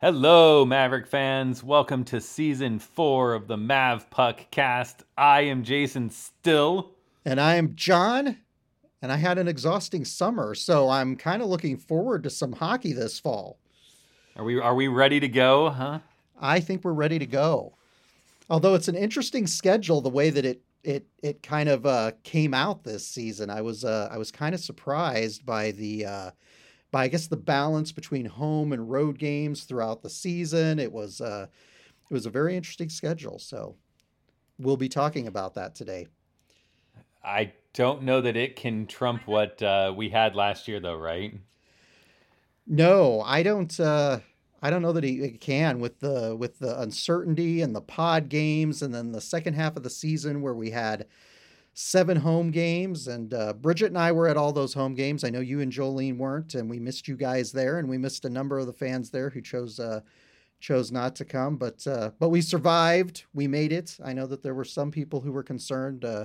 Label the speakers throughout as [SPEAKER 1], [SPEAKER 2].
[SPEAKER 1] Hello, Maverick fans. Welcome to season four of the Mav Puck cast. I am Jason Still.
[SPEAKER 2] And I am John. And I had an exhausting summer, so I'm kind of looking forward to some hockey this fall.
[SPEAKER 1] Are we are we ready to go, huh?
[SPEAKER 2] I think we're ready to go. Although it's an interesting schedule the way that it it it kind of uh, came out this season. I was uh, I was kind of surprised by the uh, by I guess the balance between home and road games throughout the season. It was uh, it was a very interesting schedule. So we'll be talking about that today.
[SPEAKER 1] I don't know that it can trump what uh, we had last year, though, right?
[SPEAKER 2] No, I don't. Uh, I don't know that it can with the with the uncertainty and the pod games, and then the second half of the season where we had seven home games, and uh, Bridget and I were at all those home games. I know you and Jolene weren't, and we missed you guys there, and we missed a number of the fans there who chose uh, chose not to come, but uh, but we survived. We made it. I know that there were some people who were concerned uh,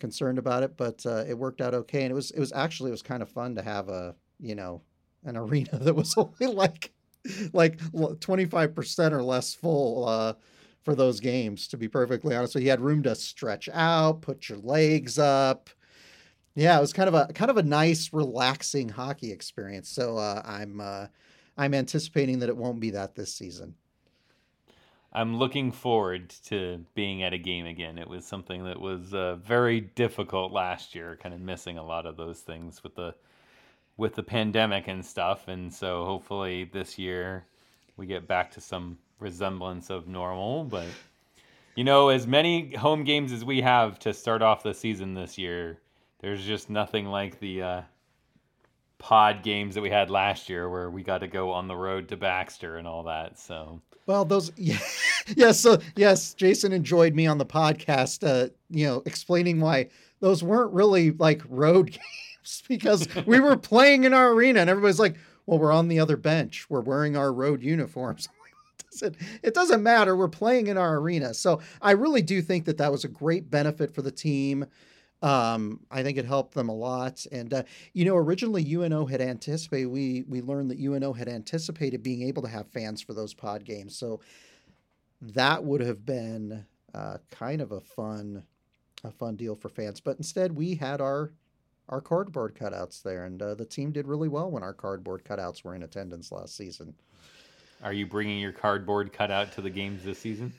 [SPEAKER 2] concerned about it, but uh, it worked out okay, and it was it was actually it was kind of fun to have a you know an arena that was only like like 25% or less full uh, for those games, to be perfectly honest. So you had room to stretch out, put your legs up. Yeah, it was kind of a kind of a nice, relaxing hockey experience. So uh, I'm uh, I'm anticipating that it won't be that this season.
[SPEAKER 1] I'm looking forward to being at a game again. It was something that was uh, very difficult last year, kind of missing a lot of those things with the with the pandemic and stuff. And so hopefully this year we get back to some resemblance of normal. But, you know, as many home games as we have to start off the season this year, there's just nothing like the uh, pod games that we had last year where we got to go on the road to Baxter and all that. So.
[SPEAKER 2] Well, those, yeah, yes, so yes, Jason enjoyed me on the podcast, uh, you know, explaining why those weren't really like road games because we were playing in our arena and everybody's like, well, we're on the other bench. We're wearing our road uniforms. It doesn't matter. We're playing in our arena. So I really do think that that was a great benefit for the team. Um, I think it helped them a lot. And, uh, you know, originally UNO had anticipated, we, we learned that UNO had anticipated being able to have fans for those pod games. So that would have been uh, kind of a fun, a fun deal for fans. But instead we had our our cardboard cutouts there, and uh, the team did really well when our cardboard cutouts were in attendance last season.
[SPEAKER 1] Are you bringing your cardboard cutout to the games this season?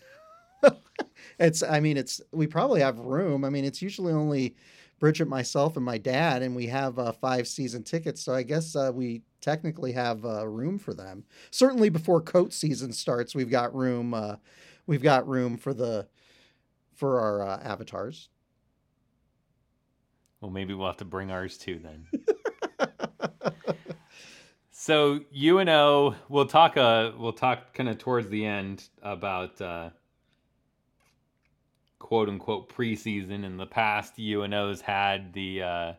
[SPEAKER 2] it's, I mean, it's we probably have room. I mean, it's usually only Bridget, myself, and my dad, and we have uh, five season tickets, so I guess uh, we technically have uh, room for them. Certainly, before coat season starts, we've got room. Uh, we've got room for the for our uh, avatars.
[SPEAKER 1] Well, maybe we'll have to bring ours too then. so UNO, we'll talk. Uh, we'll talk kind of towards the end about uh, quote unquote preseason. In the past, UNO's had the. Uh,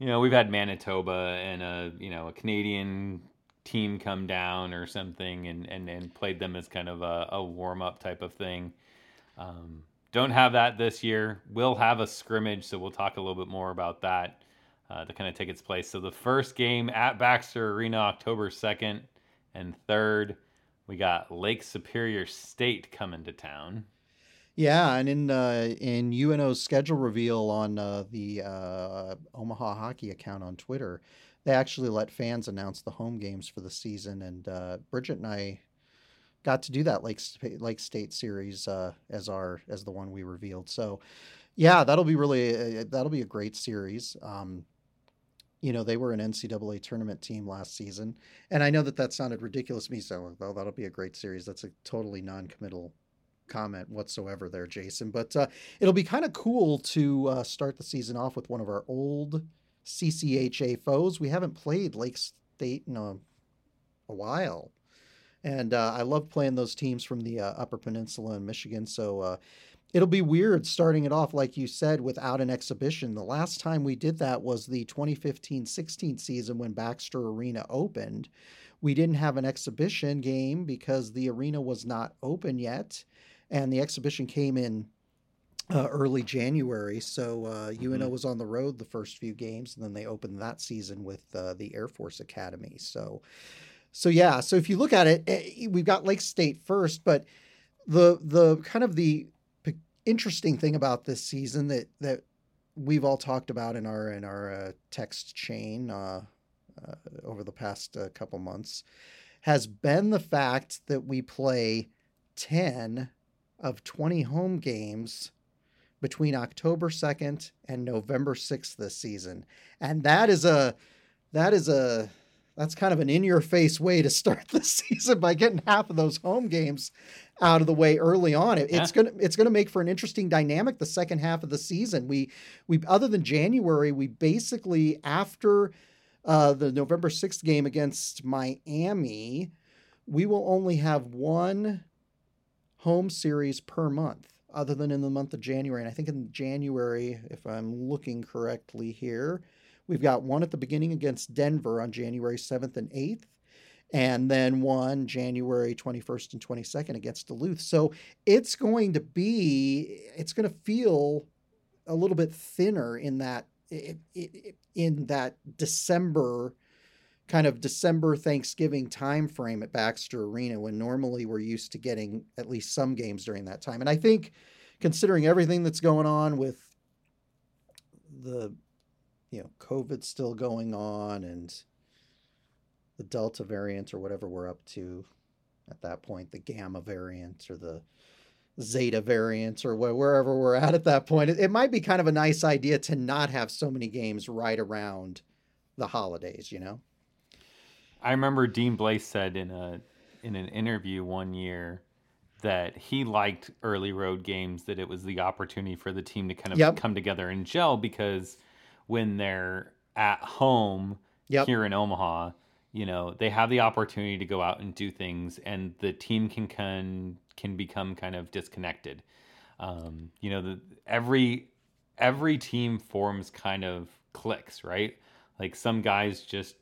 [SPEAKER 1] you know, we've had Manitoba and a you know a Canadian team come down or something and and, and played them as kind of a, a warm up type of thing. Um, don't have that this year. We'll have a scrimmage, so we'll talk a little bit more about that uh, to kind of take its place. So the first game at Baxter Arena, October 2nd and 3rd. We got Lake Superior State coming to town.
[SPEAKER 2] Yeah, and in uh, in UNO's schedule reveal on uh, the uh, Omaha Hockey account on Twitter, they actually let fans announce the home games for the season. And uh, Bridget and I got to do that Lake Lake State series uh, as our as the one we revealed. So, yeah, that'll be really that'll be a great series. Um, you know, they were an NCAA tournament team last season, and I know that that sounded ridiculous to me. So, oh, that'll be a great series. That's a totally non-committal comment whatsoever there, Jason. But uh, it'll be kind of cool to uh, start the season off with one of our old CCHA foes. We haven't played Lake State in a, a while and uh, I love playing those teams from the uh, Upper Peninsula in Michigan. So uh, it'll be weird starting it off, like you said, without an exhibition. The last time we did that was the 2015 16 season when Baxter Arena opened. We didn't have an exhibition game because the arena was not open yet, and the exhibition came in uh, early January. So uh, mm-hmm. UNO was on the road the first few games, and then they opened that season with uh, the Air Force Academy. So so yeah, so if you look at it, eh, we've got Lake State first, but the the kind of the interesting thing about this season that that we've all talked about in our in our uh, text chain uh, uh, over the past uh, couple months has been the fact that we play 10 of 20 home games between October 2nd and November 6th this season. And that is a that is a that's kind of an in your face way to start the season by getting half of those home games out of the way early on. It, yeah. It's gonna it's gonna make for an interesting dynamic the second half of the season. We we other than January, we basically after uh, the November sixth game against Miami, we will only have one home series per month, other than in the month of January. And I think in January, if I'm looking correctly here, we've got one at the beginning against Denver on January seventh and eighth and then one January 21st and 22nd against Duluth. So it's going to be, it's going to feel a little bit thinner in that in that December kind of December Thanksgiving time frame at Baxter Arena when normally we're used to getting at least some games during that time. And I think considering everything that's going on with the you know COVID still going on and the Delta variant or whatever we're up to at that point, the Gamma variant or the Zeta variant or wherever we're at at that point. It, it might be kind of a nice idea to not have so many games right around the holidays, you know?
[SPEAKER 1] I remember Dean Blais said in a in an interview one year that he liked early road games that it was the opportunity for the team to kind of yep. come together and gel because when they're at home yep. here in Omaha, you know they have the opportunity to go out and do things and the team can can can become kind of disconnected. Um, you know the every every team forms kind of clicks right? Like some guys just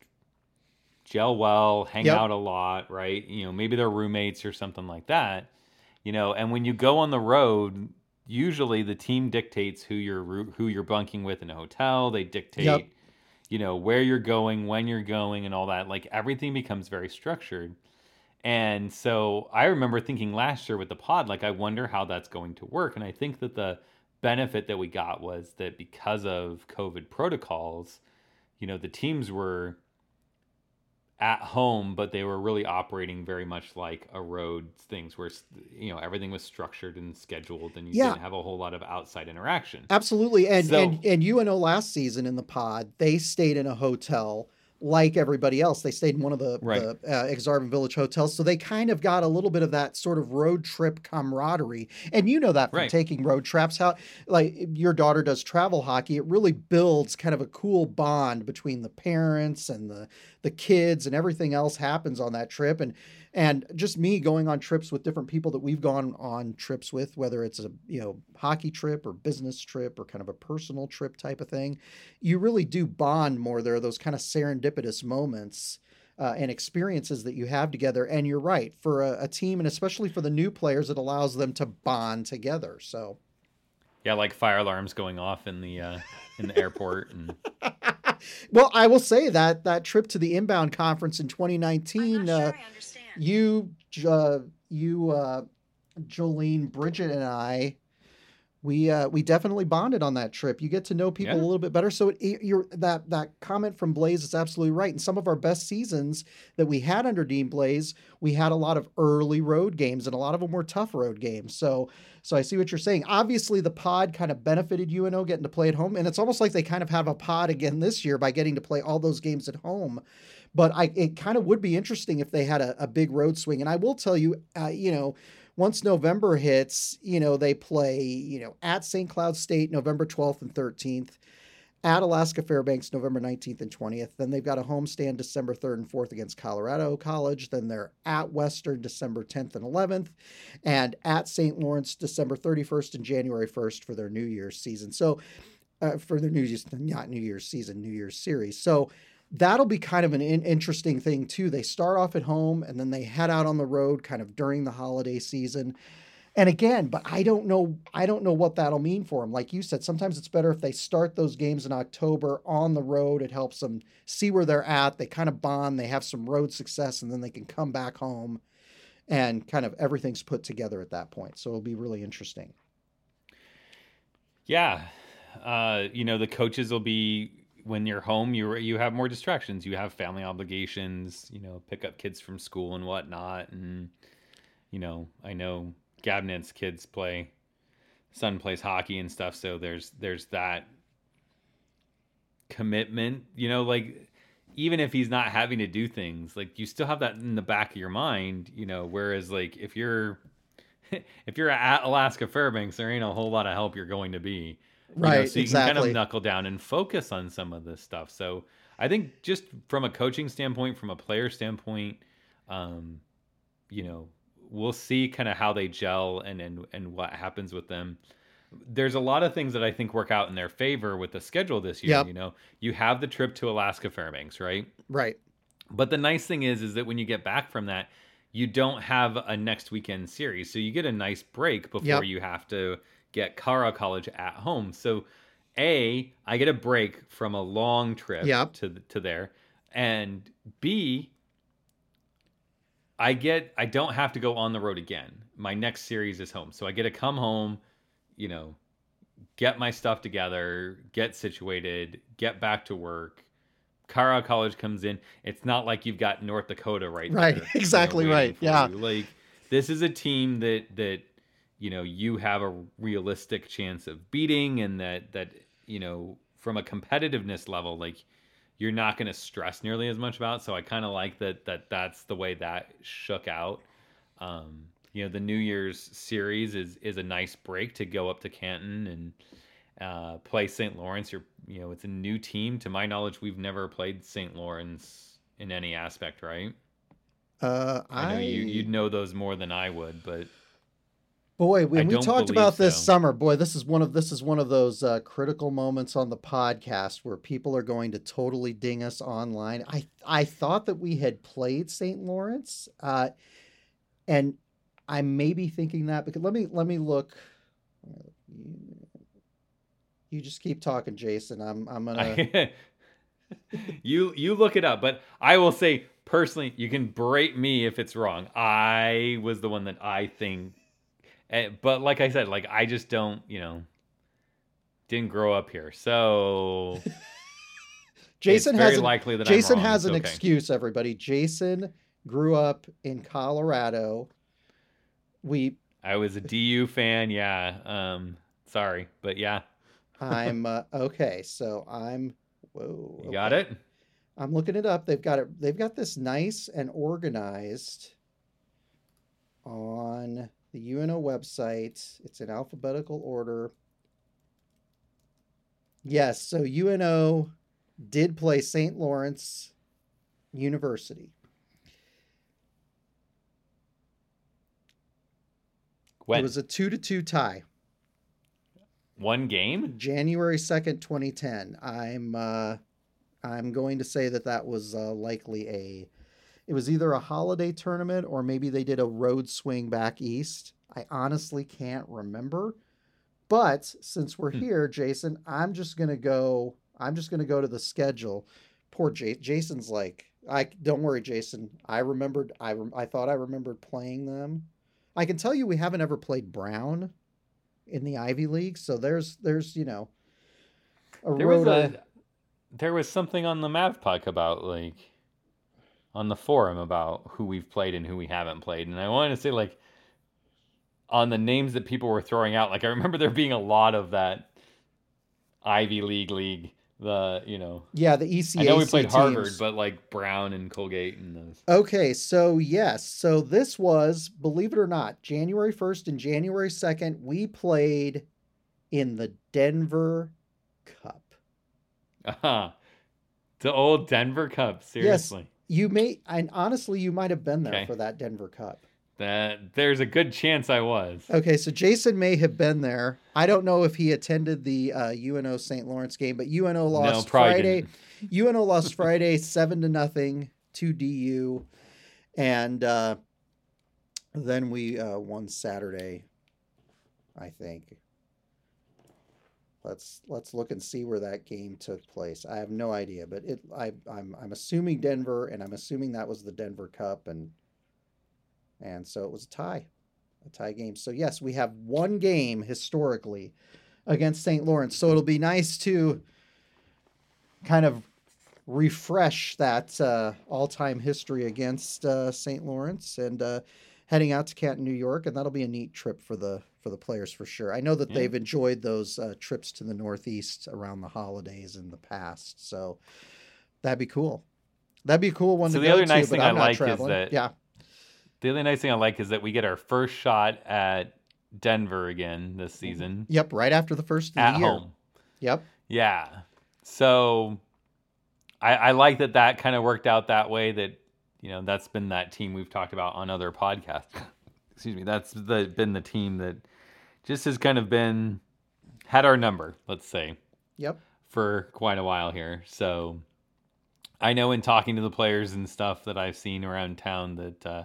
[SPEAKER 1] gel well hang yep. out a lot right? You know maybe they're roommates or something like that you know and when you go on the road usually the team dictates who you're who you're bunking with in a hotel. They dictate yep you know where you're going when you're going and all that like everything becomes very structured. And so i remember thinking last year with the pod like i wonder how that's going to work. And i think that the benefit that we got was that because of covid protocols you know the teams were at home, but they were really operating very much like a road things where you know everything was structured and scheduled, and you yeah. didn't have a whole lot of outside interaction.
[SPEAKER 2] Absolutely, and so, and and UNO last season in the pod, they stayed in a hotel like everybody else. They stayed in one of the, right. the uh, Village hotels, so they kind of got a little bit of that sort of road trip camaraderie. And you know that from right. taking road trips, how like your daughter does travel hockey, it really builds kind of a cool bond between the parents and the the kids, and everything else happens on that trip. And and just me going on trips with different people that we've gone on trips with whether it's a you know hockey trip or business trip or kind of a personal trip type of thing you really do bond more. There are those kind of serendipitous moments uh, and experiences that you have together. And you're right for a, a team and especially for the new players it allows them to bond together. So
[SPEAKER 1] yeah like fire alarms going off in the uh, in the airport and
[SPEAKER 2] well i will say that that trip to the inbound conference in 2019 uh, you, uh, you, uh, Jolene, Bridget, and I, we uh, we definitely bonded on that trip. You get to know people yeah. a little bit better. So it, you're that that comment from Blais is absolutely right. And some of our best seasons that we had under Dean Blais, we had a lot of early road games, and a lot of them were tough road games. So so I see what you're saying. Obviously, the pod kind of benefited UNO getting to play at home, and it's almost like they kind of have a pod again this year by getting to play all those games at home. But I, it kind of would be interesting if they had a, a big road swing. And I will tell you, uh, you know, once November hits, you know, they play, you know, at St. Cloud State November 12th and 13th, at Alaska Fairbanks November 19th and 20th. Then they've got a homestand December 3rd and 4th against Colorado College. Then they're at Western December 10th and 11th, and at St. Lawrence December 31st and January 1st for their New Year's season. So, uh, for their New Year's, not New Year's season, New Year's series. So, that'll be kind of an in- interesting thing too. They start off at home and then they head out on the road kind of during the holiday season. And again, but I don't know. I don't know what that'll mean for them. Like you said, sometimes it's better if they start those games in October on the road. It helps them see where they're at. They kind of bond. They have some road success, and then they can come back home, and kind of everything's put together at that point. So it'll be really interesting.
[SPEAKER 1] Yeah, uh, you know the coaches will be when you're home. You you have more distractions. You have family obligations. You know, pick up kids from school and whatnot, and you know I know Gabinet's kids play, son plays hockey and stuff. So there's there's that commitment. You know, like even if he's not having to do things, like you still have that in the back of your mind. You know, whereas like if you're if you're at Alaska Fairbanks, there ain't a whole lot of help you're going to be.
[SPEAKER 2] Right.
[SPEAKER 1] know, so you
[SPEAKER 2] exactly.
[SPEAKER 1] can kind of knuckle down and focus on some of this stuff. So I think just from a coaching standpoint, from a player standpoint, um, you know, we'll see kind of how they gel and, and and what happens with them. There's a lot of things that I think work out in their favor with the schedule this year.
[SPEAKER 2] Yep.
[SPEAKER 1] You know, you have the trip to Alaska Fairbanks, right?
[SPEAKER 2] right.
[SPEAKER 1] But the nice thing is, is that when you get back from that, you don't have a next weekend series, so you get a nice break before
[SPEAKER 2] Yep.
[SPEAKER 1] you have to get Cara College at home. So, a, I get a break from a long trip
[SPEAKER 2] Yep.
[SPEAKER 1] to to there, and B, I get I don't have to go on the road again. My next series is home, so I get to come home, you know, get my stuff together, get situated, get back to work. Cara College comes in. It's not like you've got North Dakota right
[SPEAKER 2] Right,
[SPEAKER 1] there, you know,
[SPEAKER 2] exactly right, yeah.
[SPEAKER 1] you. Like this is a team that that you know you have a realistic chance of beating and that that you know from a competitiveness level like you're not going to stress nearly as much about. So i kind of like that that that's the way that shook out. Um you know the new year's series is is a nice break to go up to canton and uh play st lawrence. You're you know it's a new team. To my knowledge we've never played st lawrence in any aspect right?
[SPEAKER 2] Uh,
[SPEAKER 1] i know you you'd know those more than i would but
[SPEAKER 2] Boy, when
[SPEAKER 1] I
[SPEAKER 2] we talked about this
[SPEAKER 1] so.
[SPEAKER 2] summer, boy, this is one of this is one of those uh, critical moments on the podcast where people are going to totally ding us online. I I thought that we had played St. Lawrence, uh, and I may be thinking that because let me let me look. You just keep talking, Jason. I'm I'm gonna.
[SPEAKER 1] you you look it up, but I will say personally, you can berate me if it's wrong. I was the one that I think, eh, but like I said, like I just don't, you know, didn't grow up here, so
[SPEAKER 2] Jason has an,
[SPEAKER 1] likely that
[SPEAKER 2] Jason has
[SPEAKER 1] It's
[SPEAKER 2] an
[SPEAKER 1] okay.
[SPEAKER 2] excuse. Everybody, Jason grew up in Colorado. We
[SPEAKER 1] I was a DU fan, yeah. Um, sorry, but yeah,
[SPEAKER 2] I'm uh, okay. So I'm. Whoa.
[SPEAKER 1] you got it.
[SPEAKER 2] I'm looking it up. They've got it. They've got this nice and organized on the UNO website. It's in alphabetical order. Yes. So UNO did play St. Lawrence University.
[SPEAKER 1] When
[SPEAKER 2] It was a two to two tie.
[SPEAKER 1] one game?
[SPEAKER 2] January second, twenty ten. I'm uh, I'm going to say that that was uh, likely a. It was either a holiday tournament or maybe they did a road swing back east. I honestly can't remember. But since we're
[SPEAKER 1] Hmm.
[SPEAKER 2] here, Jason, I'm just gonna go. I'm just gonna go to the schedule. Poor J- Jason's like, I don't worry, Jason. I remembered. I rem- I thought I remembered playing them. I can tell you we haven't ever played Brown in the Ivy League, so there's there's you know a
[SPEAKER 1] There
[SPEAKER 2] road.
[SPEAKER 1] was a there was something on the Mavpuck about like on the forum about who we've played and who we haven't played, and I wanted to say like on the names that people were throwing out, like I remember there being a lot of that Ivy League league. The you know
[SPEAKER 2] yeah, the ECAC
[SPEAKER 1] I know we played Harvard, but like Brown and Colgate and those.
[SPEAKER 2] Okay, so yes, so this was, believe it or not, January 1st and January 2nd, we played in the Denver Cup.
[SPEAKER 1] Uh-huh. The old Denver Cup, seriously.
[SPEAKER 2] You may, and honestly, you might have been there
[SPEAKER 1] Okay.
[SPEAKER 2] for that Denver Cup.
[SPEAKER 1] That there's a good chance I was.
[SPEAKER 2] Okay, so Jason may have been there. I don't know if he attended the uh, UNO St. Lawrence game, but UNO lost
[SPEAKER 1] probably
[SPEAKER 2] Friday.
[SPEAKER 1] didn't.
[SPEAKER 2] UNO lost Friday seven to nothing to DU, and uh, then we uh, won Saturday I think. Let's let's look and see where that game took place. I have no idea, but it I I'm I'm assuming Denver, and I'm assuming that was the Denver Cup, and and so it was a tie, a tie game. So yes, we have one game historically against St. Lawrence. So it'll be nice to kind of refresh that uh, all-time history against uh, St. Lawrence and uh, heading out to Canton, New York, and that'll be a neat trip for the for the players for sure. I know that
[SPEAKER 1] Yeah.
[SPEAKER 2] they've enjoyed those uh, trips to the Northeast around the holidays in the past, so that'd be cool. That'd be a cool one
[SPEAKER 1] So
[SPEAKER 2] to
[SPEAKER 1] the
[SPEAKER 2] go
[SPEAKER 1] other
[SPEAKER 2] to,
[SPEAKER 1] nice
[SPEAKER 2] but
[SPEAKER 1] thing I like is that-
[SPEAKER 2] yeah,
[SPEAKER 1] The other nice thing I like is that we get our first shot at Denver again this season
[SPEAKER 2] yep, right after the first of the
[SPEAKER 1] at
[SPEAKER 2] year.
[SPEAKER 1] home.
[SPEAKER 2] Yep.
[SPEAKER 1] Yeah. So I, I like that that kind of worked out that way. That you know that's been that team we've talked about on other podcasts. Excuse me. That's the, been the team that just has kind of been had our number. Let's say
[SPEAKER 2] Yep.
[SPEAKER 1] for quite a while here. So I know in talking to the players and stuff that I've seen around town that uh,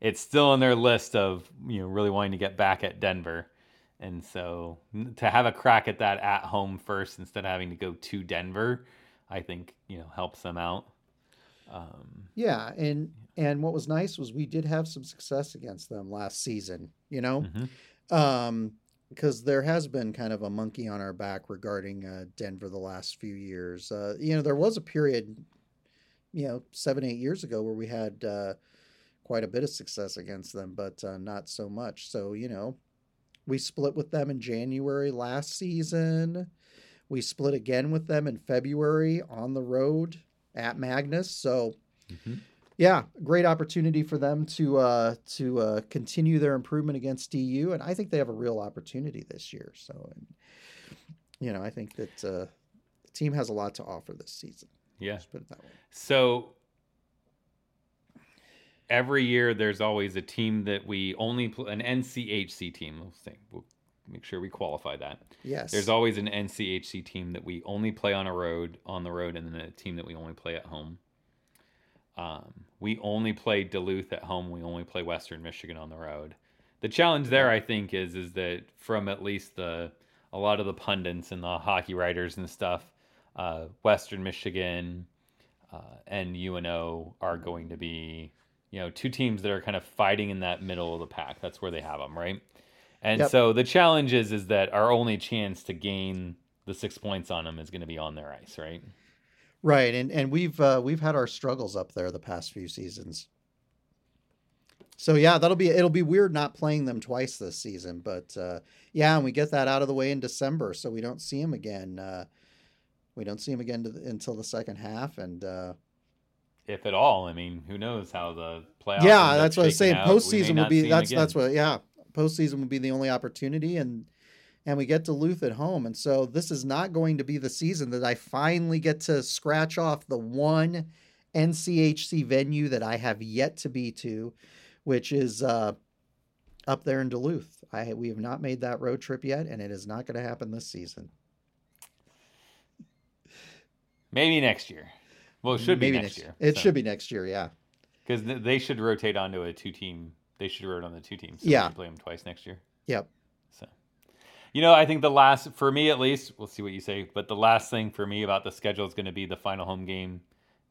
[SPEAKER 1] it's still on their list of you know really wanting to get back at Denver. And so to have a crack at that at home first instead of having to go to Denver, I think you know helps them out. Um,
[SPEAKER 2] Yeah, and and what was nice was we did have some success against them last season. You know,
[SPEAKER 1] mhm.
[SPEAKER 2] um, because there has been kind of a monkey on our back regarding uh, Denver the last few years. Uh, you know, there was a period, you know, seven eight years ago where we had uh, quite a bit of success against them, but uh, not so much. So you know, we split with them in January last season. We split again with them in February on the road at Magness. So
[SPEAKER 1] Mhm.
[SPEAKER 2] yeah, great opportunity for them to uh, to uh, continue their improvement against DU, and I think they have a real opportunity this year. So, and, you know, I think that uh, the team has a lot to offer this season.
[SPEAKER 1] yeah.
[SPEAKER 2] Let's put it that way.
[SPEAKER 1] So every year there's always a team that we only an NCHC team. We'll say we'll make sure we qualify that.
[SPEAKER 2] Yes,
[SPEAKER 1] There's always an NCHC team that we only play on a road on the road, and then a team that we only play at home. Um, we only play Duluth at home. We only play Western Michigan on the road. The challenge there, I think, is is that from at least the a lot of the pundits and the hockey writers and stuff, uh, Western Michigan uh, and UNO are going to be, you know, two teams that are kind of fighting in that middle of the pack. That's where they have them, right? And
[SPEAKER 2] Yep.
[SPEAKER 1] so the challenge is is that our only chance to gain the six points on them is going to be on their ice, right?
[SPEAKER 2] right, and and we've uh, we've had our struggles up there the past few seasons. So yeah, that'll be it'll be weird not playing them twice this season, but uh, yeah, and we get that out of the way in December, so we don't see them again. Uh, we don't see them again to the, until the second half, and uh,
[SPEAKER 1] If at all. I mean, who knows how the playoffs?
[SPEAKER 2] yeah, that's what I was saying.
[SPEAKER 1] out.
[SPEAKER 2] Postseason
[SPEAKER 1] not
[SPEAKER 2] be that's that's what yeah. Postseason would be the only opportunity, and and we get Duluth at home, and so this is not going to be the season that I finally get to scratch off the one NCHC venue that I have yet to be to, which is uh, up there in Duluth. I we have not made that road trip yet, and it is not going to happen this season.
[SPEAKER 1] Maybe next year. Well, it should be
[SPEAKER 2] Maybe
[SPEAKER 1] next, year.
[SPEAKER 2] It should be next year. Yeah.
[SPEAKER 1] because they should rotate onto a two-team. They should rotate on the two teams. So
[SPEAKER 2] Yeah.
[SPEAKER 1] play them twice next year.
[SPEAKER 2] Yep.
[SPEAKER 1] So, you know, I think the last for me at least, we'll see what you say, but the last thing for me about the schedule is going to be the final home game.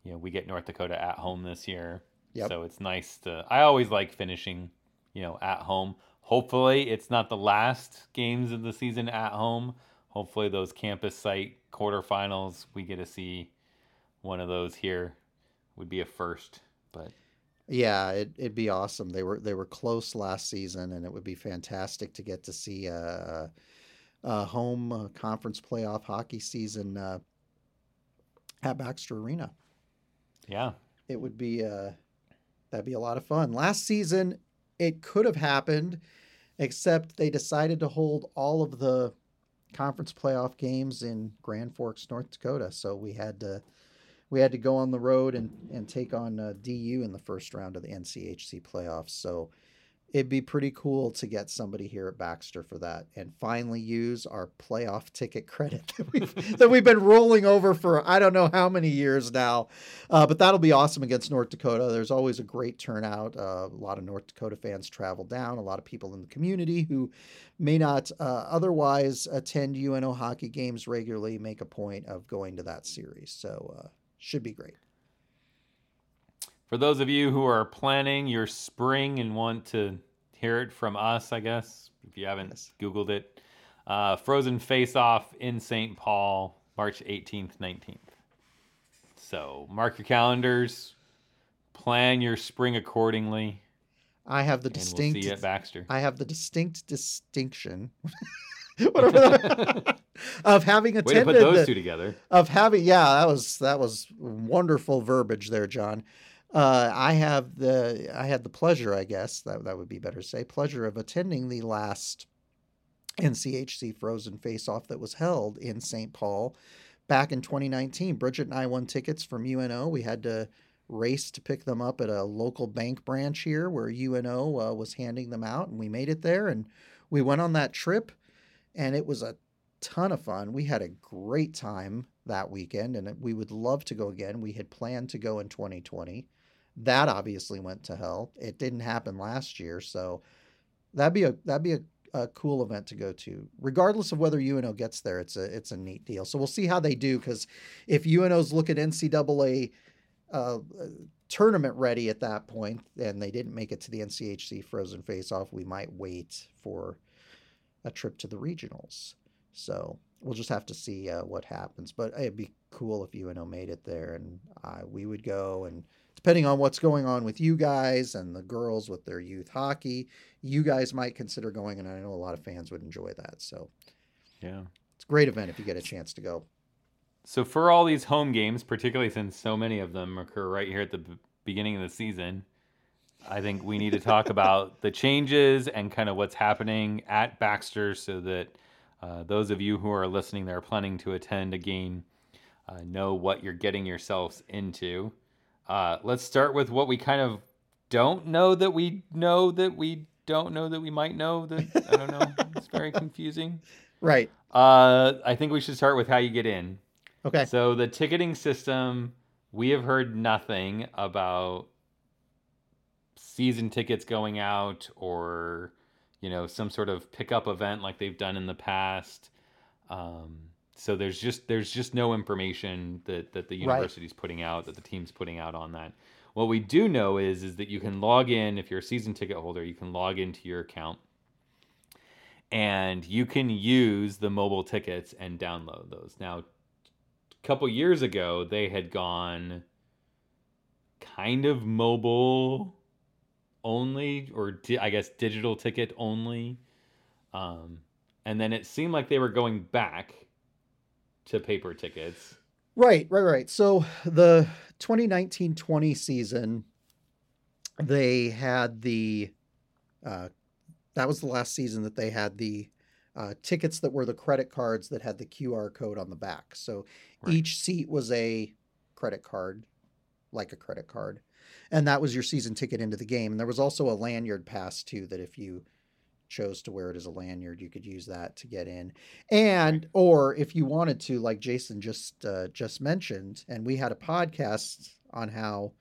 [SPEAKER 1] You know, we get North Dakota at home this year,
[SPEAKER 2] Yep.
[SPEAKER 1] so it's nice to. I always like finishing, you know, at home. Hopefully, it's not the last games of the season at home. Hopefully, those campus site quarterfinals, we get to see one of those here. Would be a first, but
[SPEAKER 2] Yeah, it, it'd be awesome. They were they were close last season, and it would be fantastic to get to see a, a home uh, conference playoff hockey season uh, at Baxter Arena.
[SPEAKER 1] yeah,
[SPEAKER 2] It would be uh, that'd be a lot of fun. Last season, it could have happened, except they decided to hold all of the conference playoff games in Grand Forks, North Dakota. So we had to we had to go on the road and and take on uh, DU in the first round of the NCHC playoffs. So it'd be pretty cool to get somebody here at Baxter for that and finally use our playoff ticket credit that we've, that we've been rolling over for I don't know how many years now. Uh, but that'll be awesome against North Dakota. There's always a great turnout. Uh, a lot of North Dakota fans travel down, a lot of people in the community who may not uh, otherwise attend UNO hockey games regularly make a point of going to that series. So, uh, should be great.
[SPEAKER 1] For those of you who are planning your spring and want to hear it from us, I guess, if you haven't yes. Googled it, uh, Frozen Face Off in St. Paul, March 18th, 19th. So mark your calendars, plan your spring accordingly.
[SPEAKER 2] I have the distinct.
[SPEAKER 1] We'll see at Baxter.
[SPEAKER 2] I have the distinct distinction. whatever of having attended
[SPEAKER 1] Way to put those
[SPEAKER 2] the,
[SPEAKER 1] two together.
[SPEAKER 2] Of having, yeah, that was that was wonderful verbiage there, John. Uh, I have the I had the pleasure, I guess that that would be better to say, pleasure of attending the last NCHC Frozen Face Off that was held in St. Paul back in 2019. Bridget and I won tickets from UNO. We had to race to pick them up at a local bank branch here where UNO uh, was handing them out, and we made it there and we went on that trip, and it was a ton of fun. We had a great time that weekend, and we would love to go again. We had planned to go in 2020. That obviously went to hell. It didn't happen last year, so that'd be a that'd be a, a cool event to go to. Regardless of whether UNO gets there, it's a it's a neat deal. So we'll see how they do because if UNO's look at NCAA uh, tournament ready at that point, and they didn't make it to the NCHC Frozen Face Off, we might wait for a trip to the regionals. So we'll just have to see uh, what happens. But it'd be cool if UNO made it there, and uh, we would go and depending on what's going on with you guys and the girls with their youth hockey, you guys might consider going. And I know a lot of fans would enjoy that. So,
[SPEAKER 1] yeah,
[SPEAKER 2] it's a great event if you get a chance to go.
[SPEAKER 1] So, for all these home games, particularly since so many of them occur right here at the beginning of the season, I think we need to talk about the changes and kind of what's happening at Baxter so that uh, those of you who are listening that are planning to attend a game uh, know what you're getting yourselves into. Uh, let's start with what we kind of don't know that we know that we don't know that we might know that I don't know. it's very confusing.
[SPEAKER 2] Right.
[SPEAKER 1] Uh, I think we should start with how you get in.
[SPEAKER 2] Okay.
[SPEAKER 1] So the ticketing system, we have heard nothing about season tickets going out or you know some sort of pickup event like they've done in the past. Um, so there's just there's just no information that that the university's right. putting out that the team's putting out on that what we do know is is that you can log in if you're a season ticket holder you can log into your account and you can use the mobile tickets and download those now a couple years ago they had gone kind of mobile only or di- i guess digital ticket only um, and then it seemed like they were going back to paper tickets.
[SPEAKER 2] Right, right, right. So the 2019-20 season, they had the uh, that was the last season that they had the uh, tickets that were the credit cards that had the QR code on the back. So right. each seat was a credit card, like a credit card, and that was your season ticket into the game. And there was also a lanyard pass too that if you chose to wear it as a lanyard, you could use that to get in. And or if you wanted to, like Jason just uh, just mentioned, and we had a podcast on how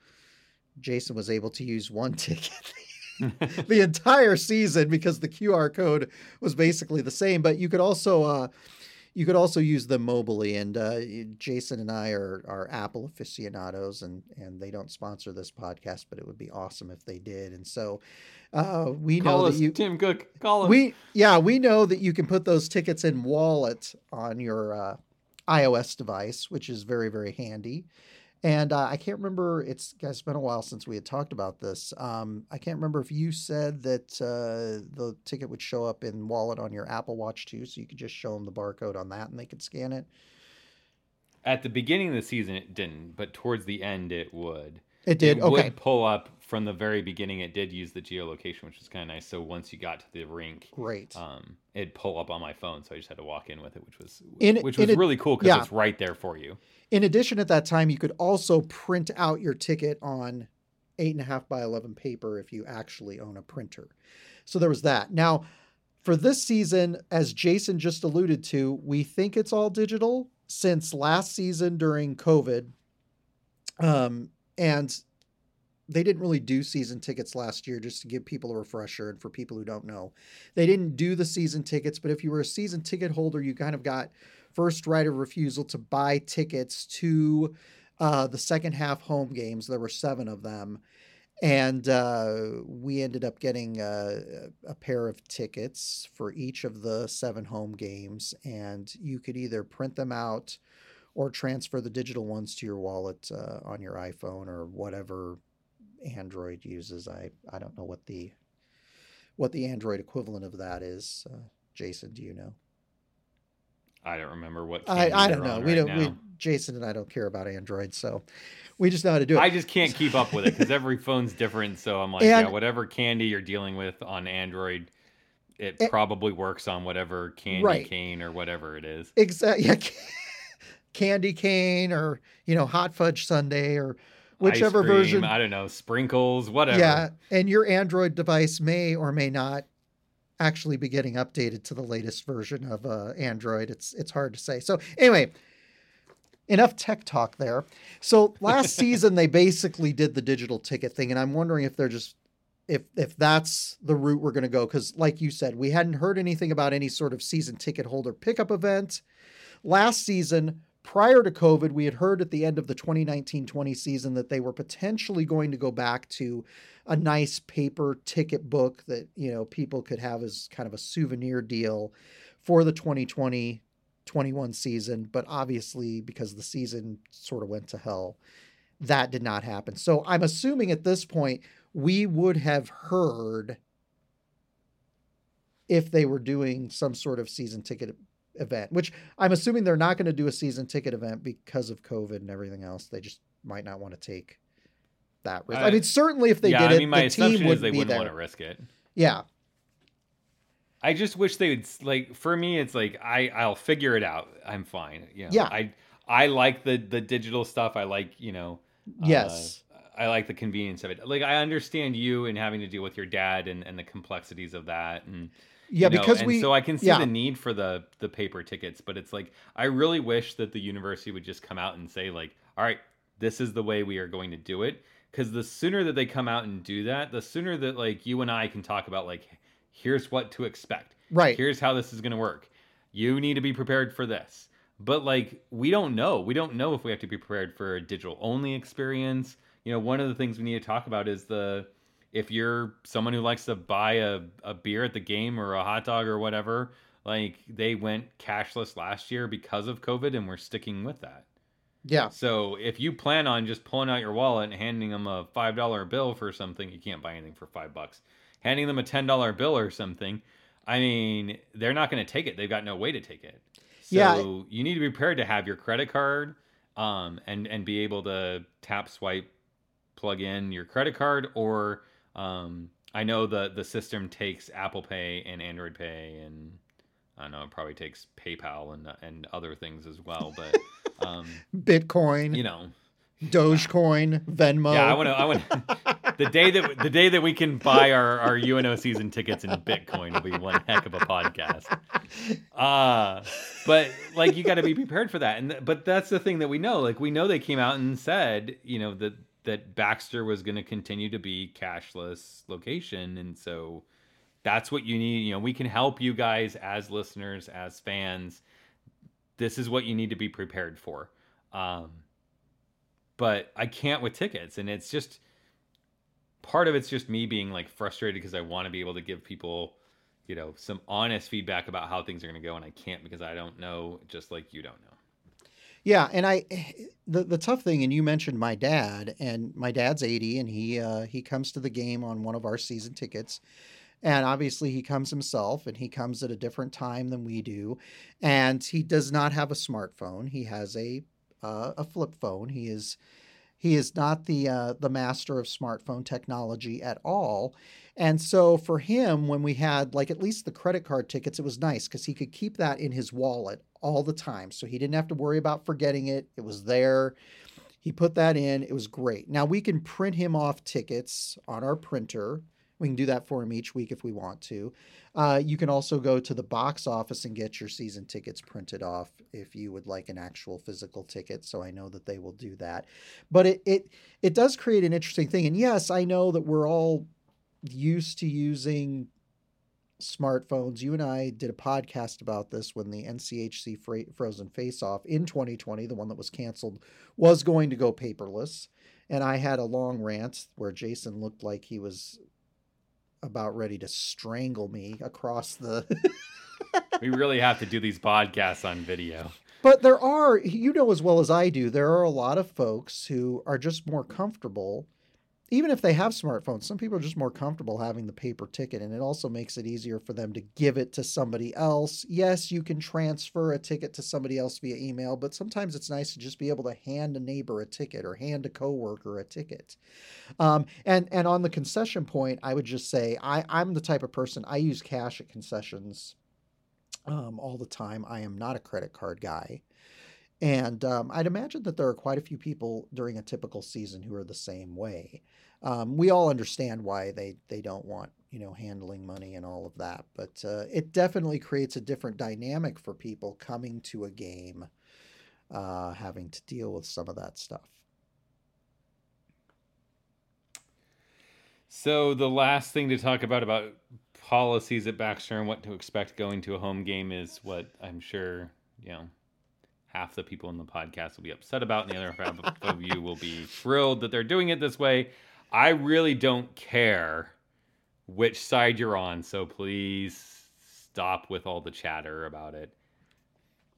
[SPEAKER 2] Jason was able to use one ticket the entire season because the QR code was basically the same. But you could also uh, you could also use them mobily. And uh, Jason and I are, are Apple aficionados, and, and they don't sponsor this podcast, but it would be awesome if they did. And so uh, we
[SPEAKER 1] call
[SPEAKER 2] know
[SPEAKER 1] us,
[SPEAKER 2] that you
[SPEAKER 1] Tim Cook. Call us.
[SPEAKER 2] We yeah, we know that you can put those tickets in wallet on your uh, iOS device, which is very very handy. And uh, I can't remember. It's guys, it's been a while since we had talked about this. Um, I can't remember if you said that uh, the ticket would show up in wallet on your Apple Watch too, so you could just show them the barcode on that and they could scan it.
[SPEAKER 1] At the beginning of the season, it didn't, but towards the end, it would.
[SPEAKER 2] It did.
[SPEAKER 1] It
[SPEAKER 2] okay.
[SPEAKER 1] would pull up from the very beginning. It did use the geolocation, which was kind of nice. So once you got to the rink,
[SPEAKER 2] great,
[SPEAKER 1] um, it'd pull up on my phone. So I just had to walk in with it, which was
[SPEAKER 2] in,
[SPEAKER 1] which was really cool because
[SPEAKER 2] yeah.
[SPEAKER 1] it's right there for you.
[SPEAKER 2] In addition, at that time, you could also print out your ticket on eight and a half by 11 paper if you actually own a printer. So there was that. Now, for this season, as Jason just alluded to, we think it's all digital since last season during COVID. Um, and they didn't really do season tickets last year just to give people a refresher and for people who don't know. They didn't do the season tickets but if you were a season ticket holder you kind of got first right of refusal to buy tickets to uh, the second half home games. There were seven of them. And uh, we ended up getting uh, a pair of tickets for each of the seven home games. And you could either print them out or transfer the digital ones to your wallet uh, on your iphone or whatever Android uses. I I don't know what the what the Android equivalent of that is. Uh, Jason, do you know?
[SPEAKER 1] I don't remember what.
[SPEAKER 2] I, I don't know. We right don't. We, Jason and I don't care about Android, so we just know how to do it.
[SPEAKER 1] I just can't keep up with it because every phone's different. So I'm like, and, yeah, whatever candy you're dealing with on Android, it and, probably works on whatever candy right. cane or whatever it is.
[SPEAKER 2] Exactly. Yeah, candy cane or you know hot fudge sundae or whichever
[SPEAKER 1] cream,
[SPEAKER 2] version.
[SPEAKER 1] I don't know, sprinkles, whatever.
[SPEAKER 2] Yeah, and your Android device may or may not actually be getting updated to the latest version of uh, Android. It's it's hard to say. So anyway, enough tech talk there. So last season they basically did the digital ticket thing, and I'm wondering if they're just if if that's the route we're going to go because like you said we hadn't heard anything about any sort of season ticket holder pickup event last season prior to COVID, we had heard at the end of the 2019 20 season that they were potentially going to go back to a nice paper ticket book that, you know, people could have as kind of a souvenir deal for the 2020 21 season. But obviously, because the season sort of went to hell, that did not happen. So I'm assuming at this point, we would have heard if they were doing some sort of season ticket event, which I'm assuming they're not going to do a season ticket event because of COVID and everything else. They just might not want to take that risk. Uh, I mean, certainly if they
[SPEAKER 1] yeah,
[SPEAKER 2] did
[SPEAKER 1] I mean,
[SPEAKER 2] it,
[SPEAKER 1] my
[SPEAKER 2] the
[SPEAKER 1] assumption
[SPEAKER 2] team would
[SPEAKER 1] is they wouldn't
[SPEAKER 2] there.
[SPEAKER 1] want to risk it.
[SPEAKER 2] Yeah.
[SPEAKER 1] I just wish they would like. For me, it's like I I'll figure it out. I'm fine. You know,
[SPEAKER 2] yeah.
[SPEAKER 1] I I like the the digital stuff. I like you know.
[SPEAKER 2] Yes.
[SPEAKER 1] Uh, I like the convenience of it. Like I understand you and having to deal with your dad and, and the complexities of that and
[SPEAKER 2] yeah,
[SPEAKER 1] you know,
[SPEAKER 2] because
[SPEAKER 1] and
[SPEAKER 2] we
[SPEAKER 1] so I can see
[SPEAKER 2] yeah.
[SPEAKER 1] the need for the the paper tickets, but it's like I really wish that the university would just come out and say like, all right, this is the way we are going to do it. Because the sooner that they come out and do that, the sooner that like you and I can talk about like, here's what to expect.
[SPEAKER 2] Right.
[SPEAKER 1] Here's how this is going to work. You need to be prepared for this. But like we don't know. We don't know if we have to be prepared for a digital only experience. You know, one of the things we need to talk about is the if you're someone who likes to buy a, a beer at the game or a hot dog or whatever, like they went cashless last year because of COVID and we're sticking with that.
[SPEAKER 2] Yeah.
[SPEAKER 1] So if you plan on just pulling out your wallet and handing them a five dollar bill for something, you can't buy anything for five bucks. Handing them a ten dollar bill or something, I mean, they're not going to take it. They've got no way to take it. So
[SPEAKER 2] Yeah.
[SPEAKER 1] you need to be prepared to have your credit card, um, and and be able to tap, swipe, plug in your credit card, or um, I know the the system takes Apple Pay and Android Pay, and I don't know it probably takes PayPal and and other things as well. But um,
[SPEAKER 2] Bitcoin,
[SPEAKER 1] you know,
[SPEAKER 2] Dogecoin, Venmo.
[SPEAKER 1] yeah, I want to. I want the day that the day that we can buy our our UNO season tickets in Bitcoin will be one heck of a podcast. Uh but like you got to be prepared for that. And but that's the thing that we know. Like we know they came out and said, you know, that that Baxter was going to continue to be cashless location, and so that's what you need. You know, we can help you guys as listeners, as fans. This is what you need to be prepared for. Um, but I can't with tickets, and it's just part of it's just me being like frustrated because I want to be able to give people, you know, some honest feedback about how things are going to go, and I can't because I don't know, just like you don't know.
[SPEAKER 2] Yeah, and I the the tough thing, and you mentioned my dad, and my dad's eighty, and he uh, he comes to the game on one of our season tickets, and obviously he comes himself, and he comes at a different time than we do, and he does not have a smartphone. He has a uh, a flip phone. He is he is not the uh, the master of smartphone technology at all. And so for him, when we had like at least the credit card tickets, it was nice because he could keep that in his wallet all the time. So he didn't have to worry about forgetting it. It was there. He put that in. It was great. Now we can print him off tickets on our printer. We can do that for him each week if we want to. Uh, you can also go to the box office and get your season tickets printed off if you would like an actual physical ticket. So I know that they will do that. But it it it does create an interesting thing. And yes, I know that we're all used to using smartphones. You and I did a podcast about this when the NCHC Frozen Face Off in 2020, the one that was canceled, was going to go paperless. And I had a long rant where Jason looked like he was about ready to strangle me across the.
[SPEAKER 1] we really have to do these podcasts on video.
[SPEAKER 2] But there are, you know, as well as I do, there are a lot of folks who are just more comfortable even if they have smartphones, some people are just more comfortable having the paper ticket, and it also makes it easier for them to give it to somebody else. Yes, you can transfer a ticket to somebody else via email, but sometimes it's nice to just be able to hand a neighbor a ticket or hand a coworker a ticket. Um, and and on the concession point, I would just say I, I'm the type of person I use cash at concessions um, all the time. I am not a credit card guy. And um, I'd imagine that there are quite a few people during a typical season who are the same way. Um, we all understand why they, they don't want you know handling money and all of that, but uh, it definitely creates a different dynamic for people coming to a game, uh, having to deal with some of that stuff.
[SPEAKER 1] So the last thing to talk about about policies at Baxter and what to expect going to a home game is what I'm sure you know half the people in the podcast will be upset about, and the other half of you will be thrilled that they're doing it this way. I really don't care which side you're on, so please stop with all the chatter about it.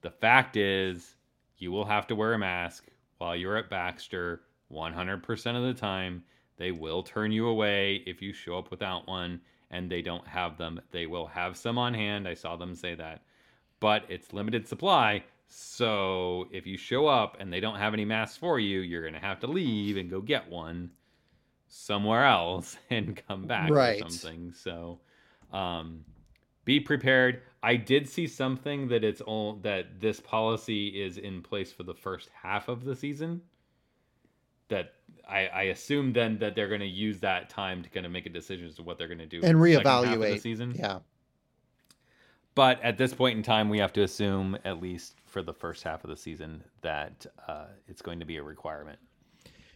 [SPEAKER 1] The fact is, you will have to wear a mask while you're at Baxter 100% of the time. They will turn you away if you show up without one and they don't have them. They will have some on hand. I saw them say that. But it's limited supply, so if you show up and they don't have any masks for you, you're going to have to leave and go get one somewhere else and come back right. or something. So um, be prepared. I did see something that it's all that this policy is in place for the first half of the season. That I, I assume then that they're going to use that time to kind of make a decision as to what they're going to do
[SPEAKER 2] and reevaluate the
[SPEAKER 1] season.
[SPEAKER 2] Yeah.
[SPEAKER 1] But at this point in time, we have to assume, at least for the first half of the season, that uh, it's going to be a requirement.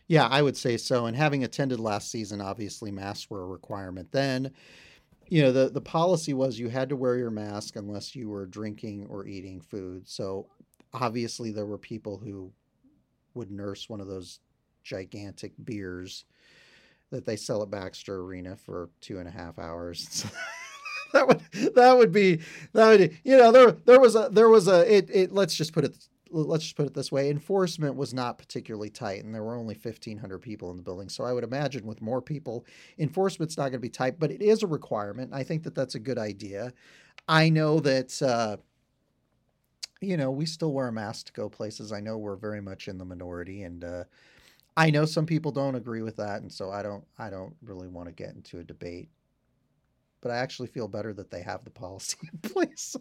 [SPEAKER 2] Yeah, I would say so. And having attended last season, obviously masks were a requirement then. You know, the, the policy was you had to wear your mask unless you were drinking or eating food. So obviously there were people who would nurse one of those gigantic beers that they sell at Baxter Arena for two and a half hours. that would that would be that would you know there there was a there was a it, it let's just put it let's just put it this way. Enforcement was not particularly tight and there were only 1500 people in the building. So i would imagine with more people enforcement's not going to be tight but it is a requirement. I think that that's a good idea. I know that uh, you know we still wear a mask to go places. I know we're very much in the minority and uh, i know some people don't agree with that and so i don't i don't really want to get into a debate but I actually feel better that they have the policy in place.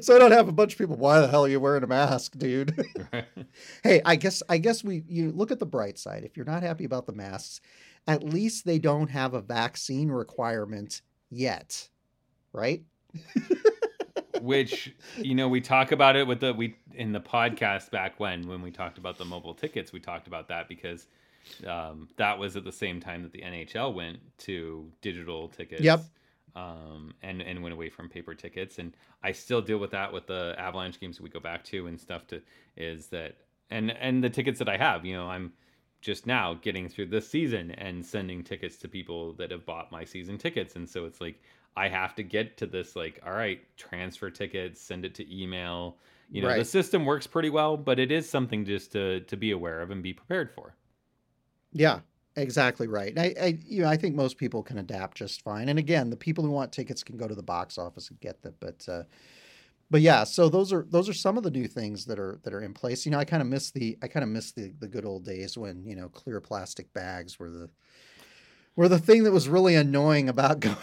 [SPEAKER 2] so I don't have a bunch of people, why the hell are you wearing a mask, dude? hey, I guess I guess we you look at the bright side. If you're not happy about the masks, at least they don't have a vaccine requirement yet. Right?
[SPEAKER 1] Which, you know, we talk about it with the we in the podcast back when when we talked about the mobile tickets, we talked about that because um, that was at the same time that the NHL went to digital tickets.
[SPEAKER 2] Yep
[SPEAKER 1] um, and and went away from paper tickets. And I still deal with that with the Avalanche games we go back to and stuff. To is that and and the tickets that I have, you know, I'm just now getting through this season and sending tickets to people that have bought my season tickets, and so it's like I have to get to this like, all right, transfer tickets, send it to email. You know, right. the system works pretty well, but it is something just to to be aware of and be prepared for.
[SPEAKER 2] Yeah, Exactly right. I, I, you know, I think most people can adapt just fine. And again, the people who want tickets can go to the box office and get them. But, uh, but yeah, so those are those are some of the new things that are that are in place. You know, I kind of miss the I kind of miss the the good old days when you know clear plastic bags were the were the thing that was really annoying about going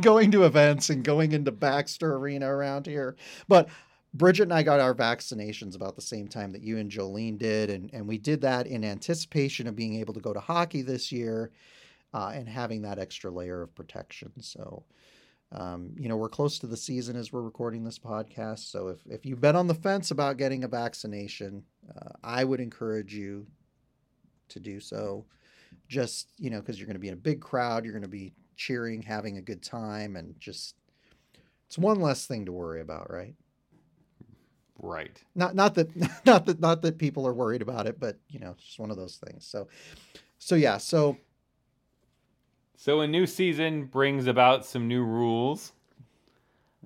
[SPEAKER 2] going to events and going into Baxter Arena around here. But Bridget and I got our vaccinations about the same time that you and Jolene did, and and we did that in anticipation of being able to go to hockey this year, uh, and having that extra layer of protection. So, um, you know, we're close to the season as we're recording this podcast. So if if you've been on the fence about getting a vaccination, uh, I would encourage you to do so. Just you know, because you're going to be in a big crowd, you're going to be cheering, having a good time, and just it's one less thing to worry about, right?
[SPEAKER 1] Right.
[SPEAKER 2] Not not that not that not that people are worried about it, but you know, it's just one of those things. So so yeah, so
[SPEAKER 1] So a new season brings about some new rules.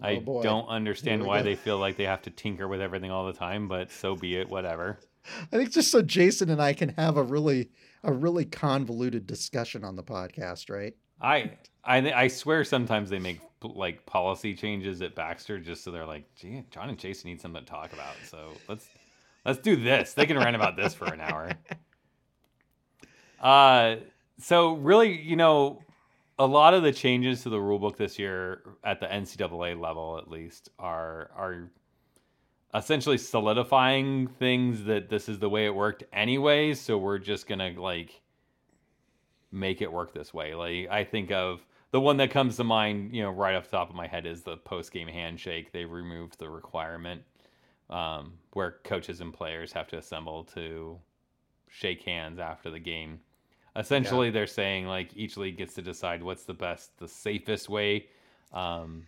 [SPEAKER 1] I
[SPEAKER 2] Oh, boy.
[SPEAKER 1] don't understand why
[SPEAKER 2] go.
[SPEAKER 1] they feel like they have to tinker with everything all the time, but so be it, whatever.
[SPEAKER 2] I think just so Jason and I can have a really a really convoluted discussion on the podcast, right?
[SPEAKER 1] I I I swear sometimes they make like policy changes at Baxter just so they're like, gee, John and Chase need something to talk about. So let's let's do this. They can rant about this for an hour. Uh so really, you know, a lot of the changes to the rule book this year at the NCAA level at least are are essentially solidifying things that this is the way it worked anyway, so we're just to like make it work this way. Like I think of the one that comes to mind, you know, right off the top of my head is the post game handshake. They removed the requirement um, where coaches and players have to assemble to shake hands after the game. Essentially, they're saying like each league gets to decide what's the best, the safest way um,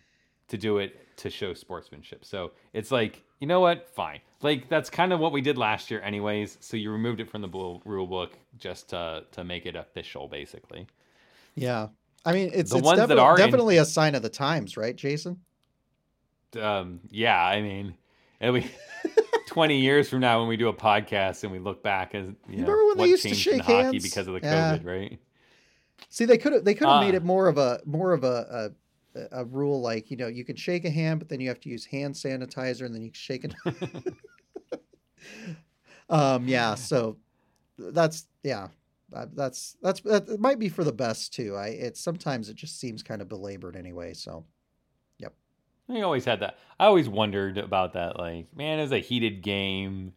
[SPEAKER 1] to do it to show sportsmanship. So it's like, you know what? Fine. Like that's kind of what we did last year, anyways. So you removed it from the rule book just to to make it official, basically.
[SPEAKER 2] Yeah. I mean, it's,
[SPEAKER 1] The
[SPEAKER 2] it's
[SPEAKER 1] ones that
[SPEAKER 2] defi-
[SPEAKER 1] are in-
[SPEAKER 2] definitely a sign of the times, right, Jason?
[SPEAKER 1] Um, yeah, I mean, it'll be 20 years from now when we do a podcast and we look back and you know
[SPEAKER 2] remember when they used to shake
[SPEAKER 1] hockey
[SPEAKER 2] hands?
[SPEAKER 1] because of the
[SPEAKER 2] Yeah.
[SPEAKER 1] COVID, right?
[SPEAKER 2] See, they could have they could have made
[SPEAKER 1] Ah.
[SPEAKER 2] it more of a more of a, a a rule like you know you can shake a hand, but then you have to use hand sanitizer, and then you shake it. um, yeah. So that's yeah. That- That's that's that it might be for the best too. I it sometimes it just seems kind of belabored anyway. So yep.
[SPEAKER 1] I always had that. I always wondered about that. Like, man, it was a heated game.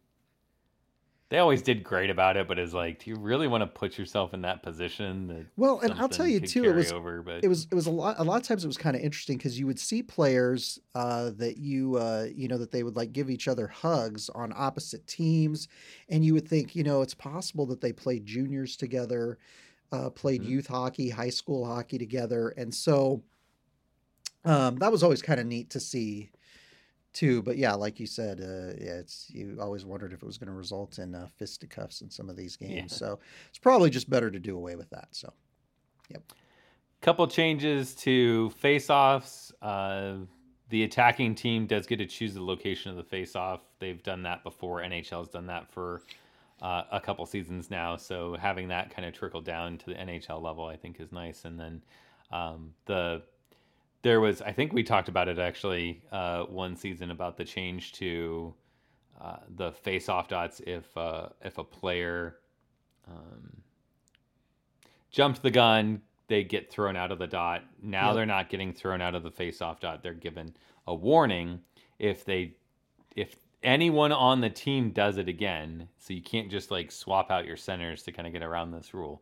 [SPEAKER 1] They always did great about it, but it's like, do you really want to put yourself in that position? That
[SPEAKER 2] well, and I'll tell you too, it was
[SPEAKER 1] over, but
[SPEAKER 2] it was it was a lot a lot of times it was kind of interesting because you would see players uh, that you uh, you know that they would like give each other hugs on opposite teams and you would think you know it's possible that they played juniors together uh, played
[SPEAKER 1] Mhm.
[SPEAKER 2] youth hockey high school hockey together and so um, that was always kind of neat to see too but yeah like you said uh, yeah it's you always wondered if it was going to result in uh, fisticuffs in some of these games
[SPEAKER 1] Yeah.
[SPEAKER 2] so it's probably just better to do away with that so yep.
[SPEAKER 1] couple changes to face-offs. Uh, the attacking team does get to choose the location of the face-off. They've done that before. NHL's done that for uh, a couple seasons now. So having that kind of trickle down to the NHL level, I think, is nice. And then um, the there was, I think we talked about it actually uh, one season about the change to uh, the face-off dots if uh, if a player um, jumped the gun, they get thrown out of the dot. Now
[SPEAKER 2] Yep.
[SPEAKER 1] they're not getting thrown out of the face-off dot. They're given a warning if they if anyone on the team does it again. So you can't just like swap out your centers to kind of get around this rule.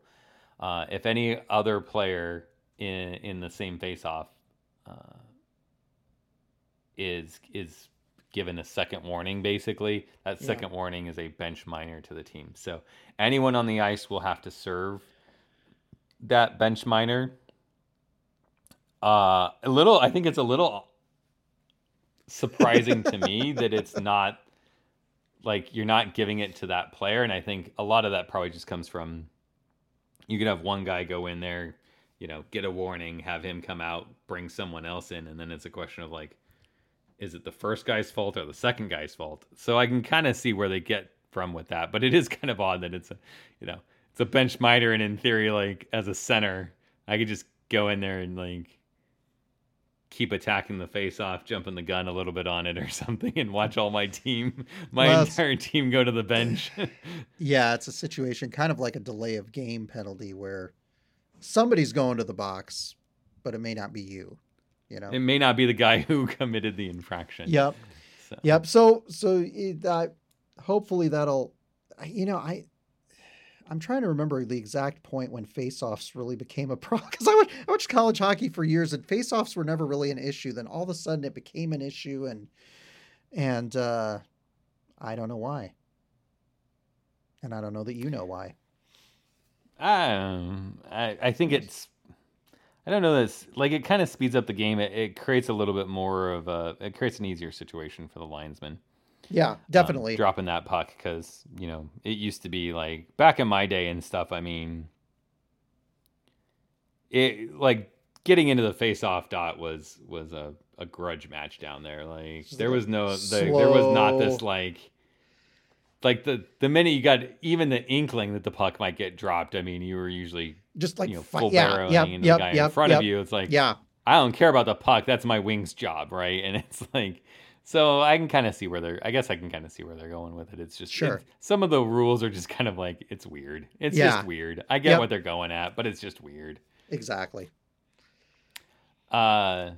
[SPEAKER 1] Uh, if any other player in in the same face-off uh, is is given a second warning, basically that
[SPEAKER 2] Yeah.
[SPEAKER 1] second warning is a bench minor to the team. So anyone on the ice will have to serve that bench minor. Uh, a little, I think it's a little surprising to me that it's not like you're not giving it to that player, and I think a lot of that probably just comes from you could have one guy go in there, you know, get a warning, have him come out, bring someone else in, and then it's a question of like, is it the first guy's fault or the second guy's fault? So I can kind of see where they get from with that, but it is kind of odd that it's a, you know, it's a bench minor, and in theory, like as a center, I could just go in there and like keep attacking the face off, jumping the gun a little bit on it or something, and watch all my team, my
[SPEAKER 2] Well,
[SPEAKER 1] entire team go to the bench.
[SPEAKER 2] Yeah, it's a situation kind of like a delay of game penalty where somebody's going to the box, but it may not be you. You know.
[SPEAKER 1] it may not be the guy who committed the infraction.
[SPEAKER 2] Yep.
[SPEAKER 1] So.
[SPEAKER 2] Yep. So so it, uh, hopefully that'll, you know, I. I'm trying to remember the exact point when face-offs really became a problem because I, watched, I watched college hockey for years and face-offs were never really an issue. Then all of a sudden it became an issue, and and uh, I don't know why, and I don't know that you know why.
[SPEAKER 1] Um, I I think it's I don't know this like it kind of speeds up the game. It, it creates a little bit more of a it creates an easier situation for the linesman.
[SPEAKER 2] Yeah,
[SPEAKER 1] um,
[SPEAKER 2] definitely.
[SPEAKER 1] dropping that puck because you know it used to be like back in my day and stuff. I mean, it like getting into the face-off dot was was a, a grudge match down there. Like there was no the, there was not this like like the the minute you got even the inkling that the puck might get dropped. I mean, you were usually
[SPEAKER 2] Just like
[SPEAKER 1] you know full
[SPEAKER 2] yeah,
[SPEAKER 1] barreling
[SPEAKER 2] yep, yep,
[SPEAKER 1] the guy
[SPEAKER 2] yep,
[SPEAKER 1] in front of you. It's like
[SPEAKER 2] Yeah,
[SPEAKER 1] I don't care about the puck. That's my wing's job, right? And it's like, so I can kind of see where they're. I guess I can kind of see where they're going with it. It's just
[SPEAKER 2] Sure.
[SPEAKER 1] it's- some of the rules are just kind of like it's weird. It's
[SPEAKER 2] Yeah.
[SPEAKER 1] just weird. I get what they're going at, but it's just weird.
[SPEAKER 2] exactly.
[SPEAKER 1] Uh,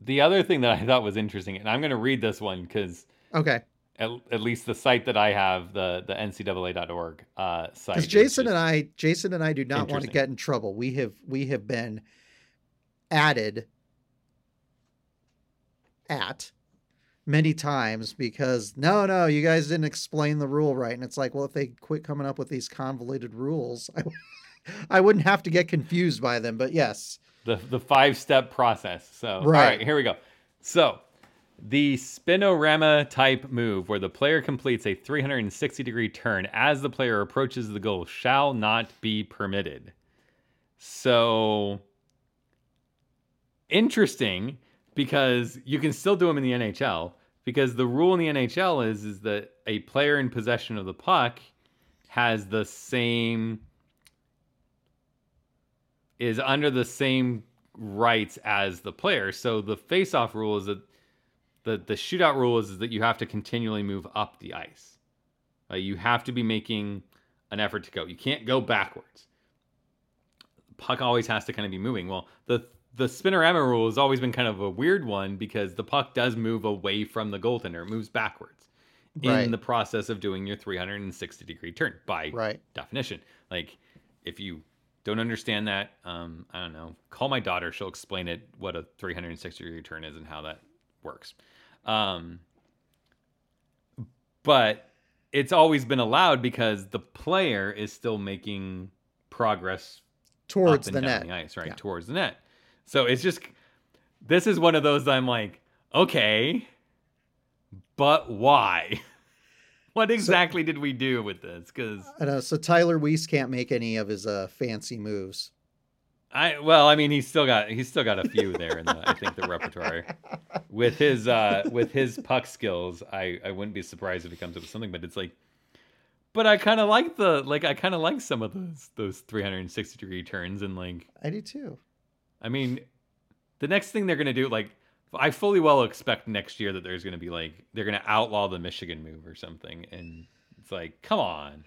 [SPEAKER 1] the other thing that I thought was interesting, and I'm going to read this one because
[SPEAKER 2] Okay,
[SPEAKER 1] at, at least the site that I have, the the NCAA.org uh, site,
[SPEAKER 2] because Jason and I, Jason and I do not want to get in trouble. We have we have been added at many times because no, no, you guys didn't explain the rule right, and it's like, well, if they quit coming up with these convoluted rules, I, I wouldn't have to get confused by them. But yes,
[SPEAKER 1] the the five step process. So all
[SPEAKER 2] Right.
[SPEAKER 1] right, here we go. So the spinorama type move where the player completes a 360 degree turn as the player approaches the goal shall not be permitted. So interesting because you can still do them in the NHL because the rule in the NHL is is that a player in possession of the puck has the same is under the same rights as the player. So the face-off rule is that the the shootout rule is, that you have to continually move up the ice. Uh, you have to be making an effort to go. You can't go backwards. Puck always has to kind of be moving. Well, the the spinorama rule has always been kind of a weird one because the puck does move away from the goaltender. It moves backwards in the process of doing your 360 degree turn by
[SPEAKER 2] right,
[SPEAKER 1] definition. Like, if you don't understand that, um, I don't know, call my daughter. She'll explain it what a 360 degree turn is and how that works. Um, but it's always been allowed because the player is still making progress
[SPEAKER 2] towards the net.
[SPEAKER 1] the ice, right?
[SPEAKER 2] Yeah.
[SPEAKER 1] Towards the net. So it's just this is one of those I'm like, okay, but why? what exactly did we do with this? Because
[SPEAKER 2] know. So Tyler Weiss can't make any of his uh, fancy moves.
[SPEAKER 1] I well, I mean, he's still got he's still got a few there in the I think the repertoire. With his uh with his puck skills, I I wouldn't be surprised if he comes up with something. But it's like, but I kind of like the like I kind of like some of those those 360 degree turns and like
[SPEAKER 2] I do too.
[SPEAKER 1] I mean, the next thing they're gonna do, like, I fully well expect next year that there's gonna be like they're gonna outlaw the Michigan move or something, and it's like, come on,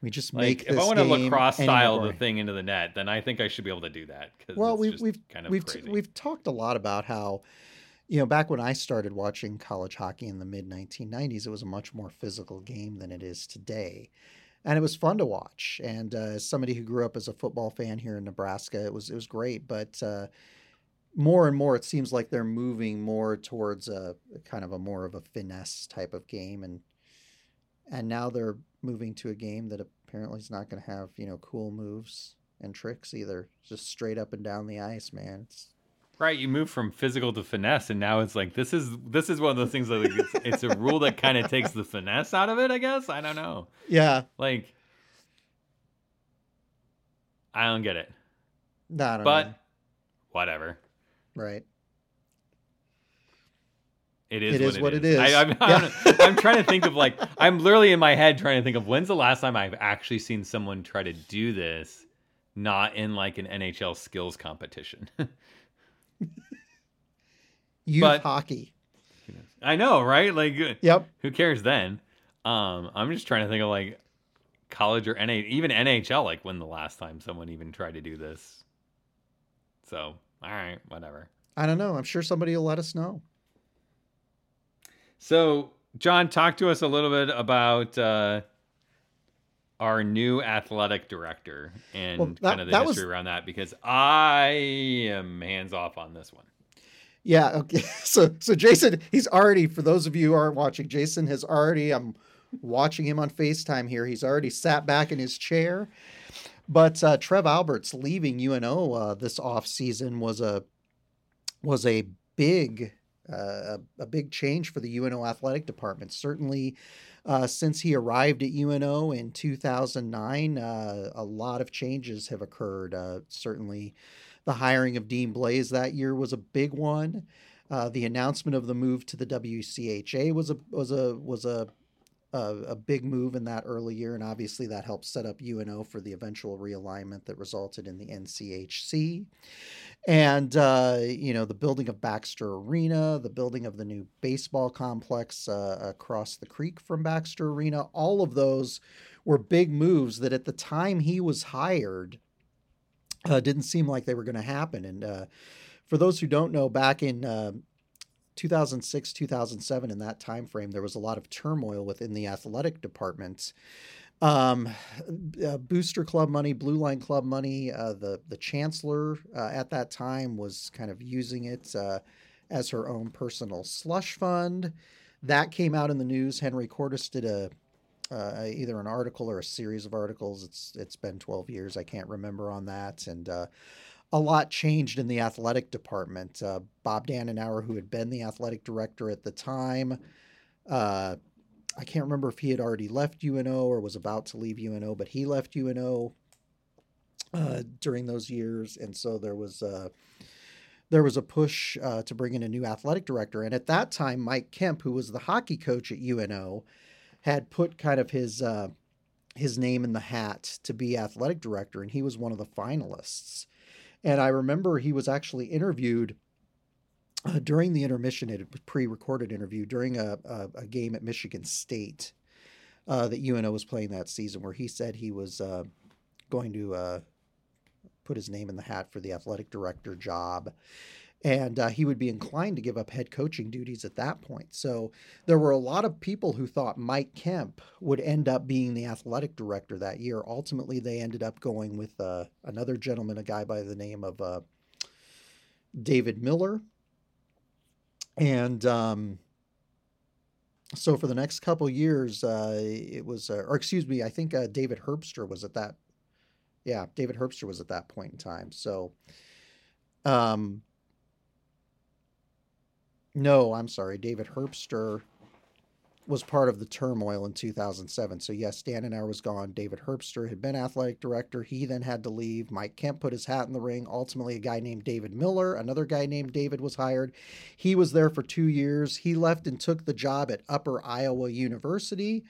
[SPEAKER 2] We just
[SPEAKER 1] like
[SPEAKER 2] make
[SPEAKER 1] if I want to lacrosse style the thing into the net, then I think I should be able to do that. Cause
[SPEAKER 2] Well,
[SPEAKER 1] it's
[SPEAKER 2] we've
[SPEAKER 1] just
[SPEAKER 2] we've
[SPEAKER 1] kind of
[SPEAKER 2] we've
[SPEAKER 1] crazy.
[SPEAKER 2] we've talked a lot about how, you know, back when I started watching college hockey in the mid 1990s, it was a much more physical game than it is today, and it was fun to watch. And uh, as somebody who grew up as a football fan here in Nebraska, it was it was great. But uh, more and more, it seems like they're moving more towards a kind of a more of a finesse type of game, and and now they're moving to a game that apparently is not going to have you know cool moves and tricks either. Just straight up and down the ice, man. It's,
[SPEAKER 1] Right, you move from physical to finesse, and now it's like this is this is one of those things that like, it's, it's a rule that kind of takes the finesse out of it. I guess I don't know.
[SPEAKER 2] yeah,
[SPEAKER 1] Like, I don't get it,
[SPEAKER 2] no, I don't
[SPEAKER 1] but
[SPEAKER 2] know.
[SPEAKER 1] whatever.
[SPEAKER 2] Right.
[SPEAKER 1] It is,
[SPEAKER 2] It is what it is.
[SPEAKER 1] I, I'm,
[SPEAKER 2] Yeah.
[SPEAKER 1] I'm, I'm trying to think of like I'm literally in my head trying to think of when's the last time I've actually seen someone try to do this, not in like an NHL skills competition.
[SPEAKER 2] Youth
[SPEAKER 1] But-
[SPEAKER 2] hockey.
[SPEAKER 1] I know, right? Like, uh,
[SPEAKER 2] Yep.
[SPEAKER 1] who cares then? Um, I'm just trying to think of like college or NA, even NHL. Like when the last time someone even tried to do this. So, all right, whatever.
[SPEAKER 2] I don't know. I'm sure somebody will let us know.
[SPEAKER 1] So, John, talk to us a little bit about uh, our new athletic director and well, that, kind of the history was... around that because I am hands off on this one.
[SPEAKER 2] Yeah. Okay. So, so Jason, he's already. For those of you who aren't watching, Jason has already. I'm watching him on Facetime here. He's already sat back in his chair. But uh, Trev Alberts leaving UNO uh, this off season was a was a big uh, a big change for the UNO athletic department. Certainly, uh, since he arrived at UNO in 2009, uh, a lot of changes have occurred. Uh, certainly, the hiring of Dean Blais that year was a big one. Uh, the announcement of the move to the WCHA was a was a was a a, a, big move in that early year, and obviously that helped set up UNO for the eventual realignment that resulted in the NCHC. And, uh, you know, the building of Baxter Arena, the building of the new baseball complex uh, across the creek from Baxter Arena, all of those were big moves that at the time he was hired uh, didn't seem like they were going to happen. And uh, for those who don't know, back in uh, 2006 2007 in that time frame there was a lot of turmoil within the athletic department um, uh, booster club money blue line club money uh, the the chancellor uh, at that time was kind of using it uh, as her own personal slush fund. That came out in the news. Henry cordes did a uh, either an article or a series of articles. It's it's been 12 years. I can't remember on that. And uh, a lot changed in the athletic department. Uh, Bob Danenhauer, who had been the athletic director at the time, uh, I can't remember if he had already left UNO or was about to leave UNO, but he left UNO uh, during those years, and so there was uh, there was a push uh, to bring in a new athletic director. And at that time, Mike Kemp, who was the hockey coach at UNO, had put kind of his uh, his name in the hat to be athletic director, and he was one of the finalists. And I remember he was actually interviewed uh, during the intermission, it was pre-recorded interview during a, a, a game at Michigan State uh, that UNO was playing that season, where he said he was uh, going to uh, put his name in the hat for the athletic director job and uh, he would be inclined to give up head coaching duties at that point. So there were a lot of people who thought Mike Kemp would end up being the athletic director that year. Ultimately, they ended up going with uh, another gentleman, a guy by the name of uh, David Miller. And um, so for the next couple years, uh, it was, uh, or excuse me, I think uh, David Herbster was at that. Yeah, David Herbster was at that point in time. So, um, no, I'm sorry. David Herbster was part of the turmoil in 2007. So, yes, Danenhauer was gone. David Herbster had been athletic director. He then had to leave. Mike Kemp put his hat in the ring. Ultimately, a guy named David Miller, another guy named David, was hired. He was there for two years. He left and took the job at Upper Iowa University.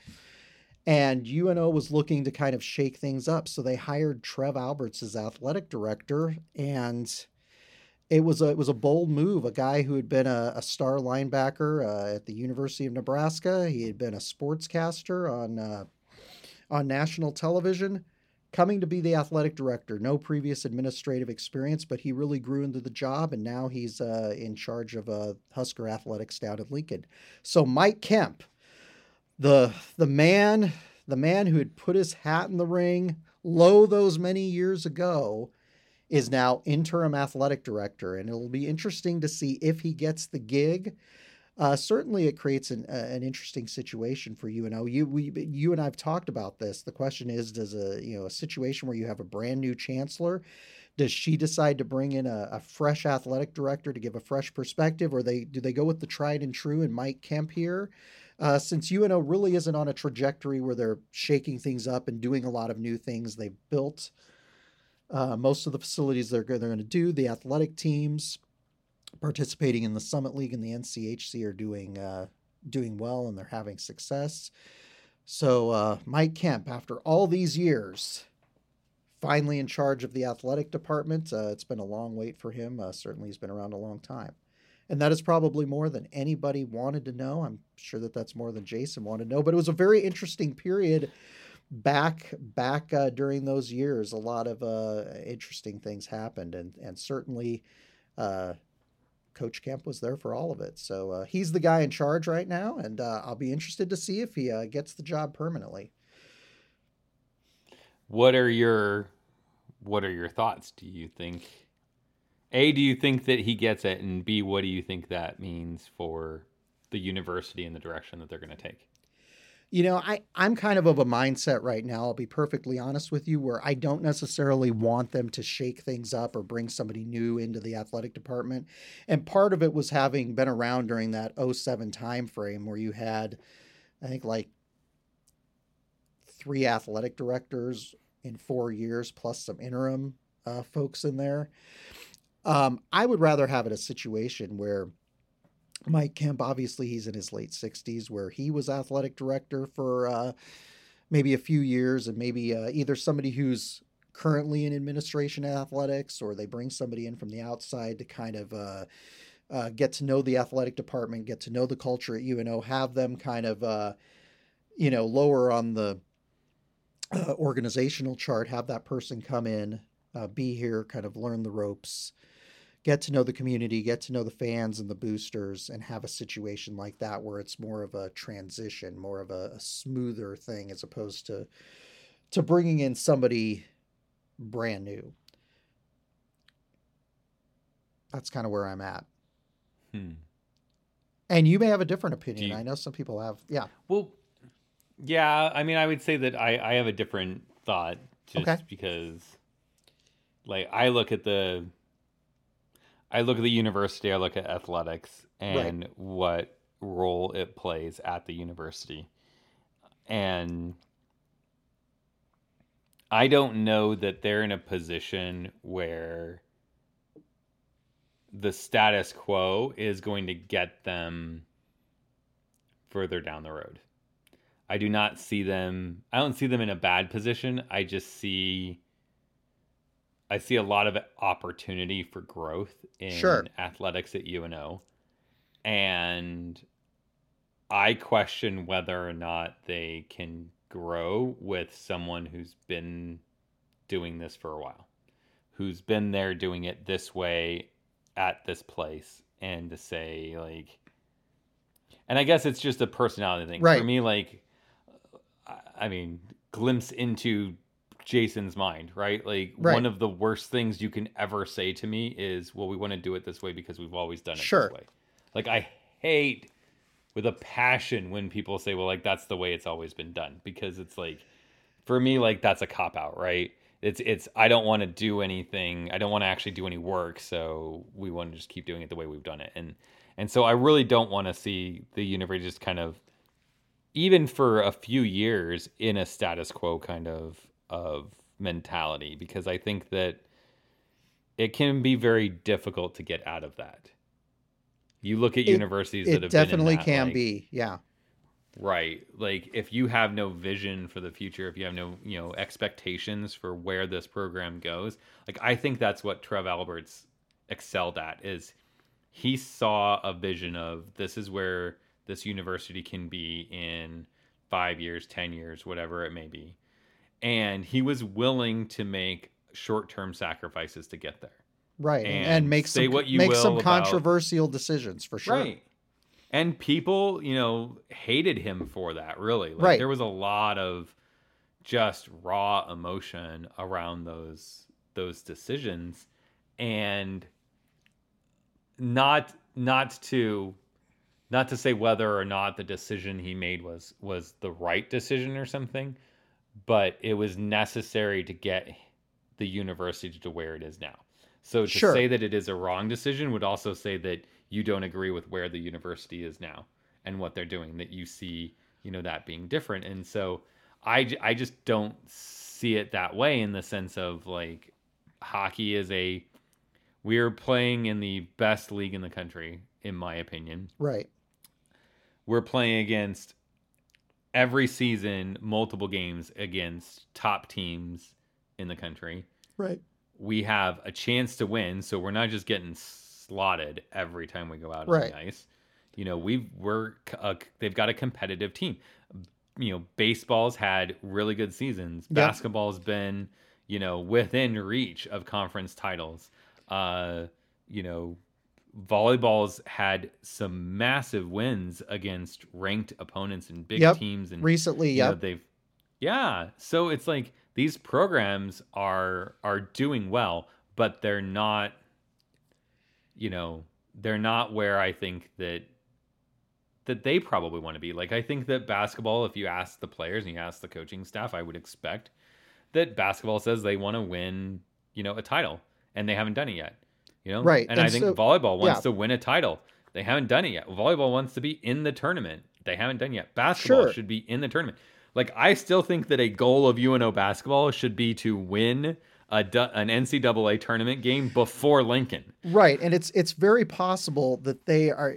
[SPEAKER 2] And UNO was looking to kind of shake things up. So they hired Trev Alberts as athletic director. And it was a it was a bold move. A guy who had been a, a star linebacker uh, at the University of Nebraska. He had been a sportscaster on uh, on national television, coming to be the athletic director. No previous administrative experience, but he really grew into the job, and now he's uh, in charge of uh, Husker athletics down at Lincoln. So Mike Kemp, the the man the man who had put his hat in the ring low those many years ago is now interim athletic director, and it'll be interesting to see if he gets the gig. Uh, certainly, it creates an, uh, an interesting situation for I. You, we, you and I have talked about this. The question is, does a you know a situation where you have a brand new chancellor, does she decide to bring in a, a fresh athletic director to give a fresh perspective, or they do they go with the tried and true and Mike Kemp here? Uh, since UNO really isn't on a trajectory where they're shaking things up and doing a lot of new things, they've built uh, most of the facilities they're, they're going to do, the athletic teams participating in the Summit League and the NCHC are doing uh, doing well and they're having success. So uh, Mike Kemp, after all these years, finally in charge of the athletic department. Uh, it's been a long wait for him. Uh, certainly, he's been around a long time. And that is probably more than anybody wanted to know. I'm sure that that's more than Jason wanted to know. But it was a very interesting period back back uh, during those years, a lot of uh, interesting things happened, and and certainly uh, Coach Kemp was there for all of it. So uh, he's the guy in charge right now, and uh, I'll be interested to see if he uh, gets the job permanently.
[SPEAKER 1] What are your what are your thoughts? Do you think A, do you think that he gets it and B, what do you think that means for the university and the direction that they're going to take?
[SPEAKER 2] You know, I, I'm kind of of a mindset right now, I'll be perfectly honest with you, where I don't necessarily want them to shake things up or bring somebody new into the athletic department. And part of it was having been around during that 07 time frame where you had, I think, like three athletic directors in four years, plus some interim uh, folks in there. Um, I would rather have it a situation where Mike Kemp, obviously, he's in his late 60s, where he was athletic director for uh, maybe a few years, and maybe uh, either somebody who's currently in administration athletics or they bring somebody in from the outside to kind of uh, uh, get to know the athletic department, get to know the culture at UNO, have them kind of, uh, you know, lower on the uh, organizational chart, have that person come in, be here, kind of learn the ropes, get to know the community, get to know the fans and the boosters, and have a situation like that where it's more of a transition, more of a, a smoother thing as opposed to to bringing in somebody brand new. That's kind of where I'm at.
[SPEAKER 1] Hmm.
[SPEAKER 2] And you may have a different opinion.
[SPEAKER 1] you-
[SPEAKER 2] I know some people have. Yeah.
[SPEAKER 1] Well, yeah, I mean, I would say that I, I have a different thought just
[SPEAKER 2] Okay.
[SPEAKER 1] because, like, I look at the, I look at the university, I look at athletics and what role it plays at the university, and I don't know that they're in a position where the status quo is going to get them further down the road. I do not see them I don't see them in a bad position. I just see I see a lot of opportunity for growth in
[SPEAKER 2] Sure.
[SPEAKER 1] athletics at UNO. And I question whether or not they can grow with someone who's been doing this for a while, who's been there doing it this way at this place, and to say, like, and I guess it's just a personality thing.
[SPEAKER 2] Right.
[SPEAKER 1] For me, like, I- I mean, glimpse into Jason's mind, right? Like,
[SPEAKER 2] Right.
[SPEAKER 1] one of the worst things you can ever say to me is, well, we want to do it this way because we've always done it
[SPEAKER 2] Sure.
[SPEAKER 1] this way. Like, I hate with a passion when people say, well, like, that's the way it's always been done because it's like, for me, like, that's a cop out, right? It's, it's, I don't want to do anything. I don't want to actually do any work. So we want to just keep doing it the way we've done it. And, and so I really don't want to see the universe just kind of, even for a few years, in a status quo kind of of mentality, because I think that it can be very difficult to get out of that. You look at
[SPEAKER 2] It-
[SPEAKER 1] universities that have
[SPEAKER 2] definitely
[SPEAKER 1] that,
[SPEAKER 2] can
[SPEAKER 1] like-
[SPEAKER 2] be. Yeah.
[SPEAKER 1] Right. Like if you have no vision for the future, if you have no, you know, expectations for where this program goes, like I think that's what Trev Alberts excelled at is he saw a vision of this is where this university can be in 5 years, 10 years, whatever it may be. And he was willing to make short-term sacrifices to get there.
[SPEAKER 2] Right. And,
[SPEAKER 1] And
[SPEAKER 2] make some make some
[SPEAKER 1] about-
[SPEAKER 2] controversial decisions for sure.
[SPEAKER 1] Right. And people, you know, hated him for that, really. Like,
[SPEAKER 2] Right.
[SPEAKER 1] There was a lot of just raw emotion around those those decisions and not not to not to say whether or not the decision he made was was the right decision or something, but it was necessary to get the university to where it is now. So to
[SPEAKER 2] Sure.
[SPEAKER 1] say that it is a wrong decision would also say that you don't agree with where the university is now and what they're doing that you see, you know, that being different. And so I I just don't see it that way in the sense of like hockey is a we're playing in the best league in the country in my opinion
[SPEAKER 2] Right.
[SPEAKER 1] we're playing against every season multiple games against top teams in the country
[SPEAKER 2] Right.
[SPEAKER 1] we have a chance to win so we're not just getting slotted every time we go out on
[SPEAKER 2] Right.
[SPEAKER 1] the ice you know we've we're uh, they've got a competitive team you know baseball's had really good seasons
[SPEAKER 2] Yep.
[SPEAKER 1] basketball's been you know within reach of conference titles uh you know volleyball's had some massive wins against ranked opponents and big
[SPEAKER 2] Yep.
[SPEAKER 1] teams and
[SPEAKER 2] Recently, yeah.
[SPEAKER 1] they've yeah so it's like these programs are are doing well but they're not you know they're not where i think that that they probably want to be like i think that basketball if you ask the players and you ask the coaching staff i would expect that basketball says they want to win you know a title and they haven't done it yet you know
[SPEAKER 2] Right,
[SPEAKER 1] and,
[SPEAKER 2] and
[SPEAKER 1] i think
[SPEAKER 2] so-
[SPEAKER 1] volleyball wants
[SPEAKER 2] yeah.
[SPEAKER 1] to win a title they haven't done it yet volleyball wants to be in the tournament they haven't done yet basketball
[SPEAKER 2] Sure.
[SPEAKER 1] should be in the tournament like I still think that a goal of UNO basketball should be to win a an NCAA tournament game before Lincoln.
[SPEAKER 2] Right, and it's it's very possible that they are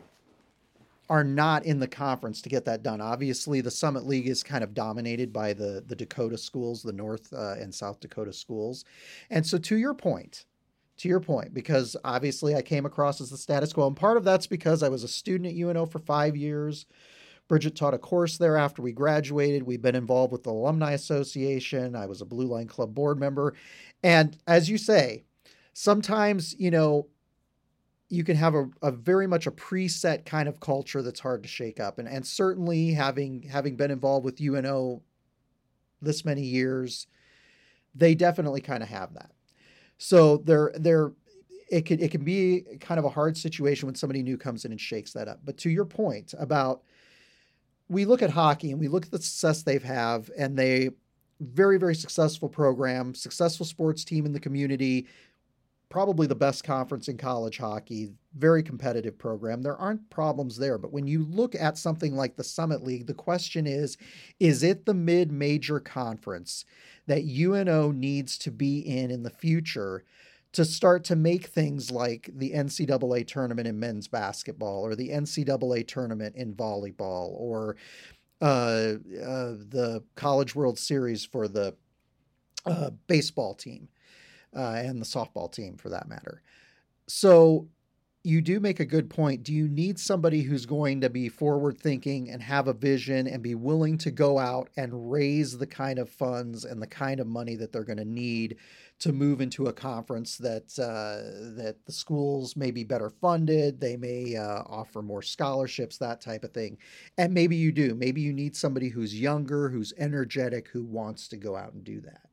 [SPEAKER 2] are not in the conference to get that done. Obviously, the Summit League is kind of dominated by the the Dakota schools, the North uh, and South Dakota schools, and so to your point, to your point, because obviously I came across as the status quo, and part of that's because I was a student at UNO for five years. Bridget taught a course there after we graduated. We've been involved with the Alumni Association. I was a Blue Line Club board member. And as you say, sometimes, you know, you can have a, a very much a preset kind of culture that's hard to shake up. And and certainly having having been involved with UNO this many years, they definitely kind of have that. So they're they're it can it can be kind of a hard situation when somebody new comes in and shakes that up. But to your point about we look at hockey and we look at the success they've have and they very very successful program, successful sports team in the community, probably the best conference in college hockey, very competitive program. There aren't problems there, but when you look at something like the Summit League, the question is is it the mid-major conference that UNO needs to be in in the future? to start to make things like the NCAA tournament in men's basketball or the NCAA tournament in volleyball or uh, uh, the College World Series for the uh, baseball team uh, and the softball team for that matter. So you do make a good point. Do you need somebody who's going to be forward thinking and have a vision and be willing to go out and raise the kind of funds and the kind of money that they're going to need to move into a conference that uh, that the schools may be better funded, they may uh, offer more scholarships, that type of thing. And maybe you do. Maybe you need somebody who's younger, who's energetic, who wants to go out and do that.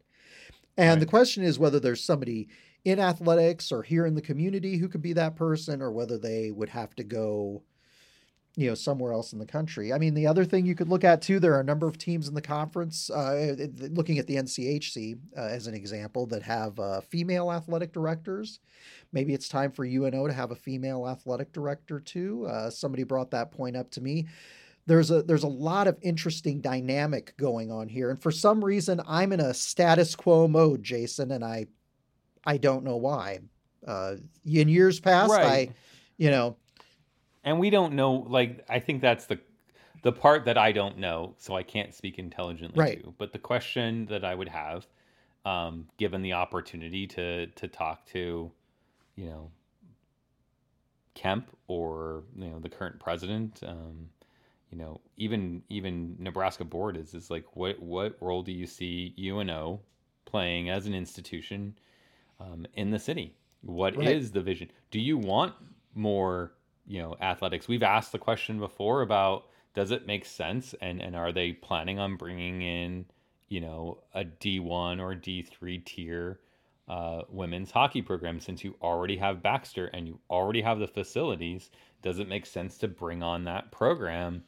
[SPEAKER 2] And the question is whether there's somebody in athletics or here in the community who could be that person, or whether they would have to go, you know, somewhere else in the country. I mean, the other thing you could look at too, there are a number of teams in the conference. Uh, looking at the NCHC uh, as an example, that have uh, female athletic directors. Maybe it's time for UNO to have a female athletic director too. Uh, somebody brought that point up to me there's a there's a lot of interesting dynamic going on here and for some reason i'm in a status quo mode jason and i i don't know why uh in years past i you know
[SPEAKER 1] And we don't know like I think that's the the part that I don't know, so I can't speak intelligently
[SPEAKER 2] Right.
[SPEAKER 1] to. But the question that I would have, um, given the opportunity to to talk to, you know, Kemp or you know the current president, um, you know, even even Nebraska board is is like what what role do you see UNO playing as an institution um, in the city? What is
[SPEAKER 2] Right.
[SPEAKER 1] the vision? Do you want more, you know, athletics? We've asked the question before about does it make sense and and are they planning on bringing in, you know, a D1 or D3 tier uh, women's hockey program since you already have Baxter and you already have the facilities? Does it make sense to bring on that program?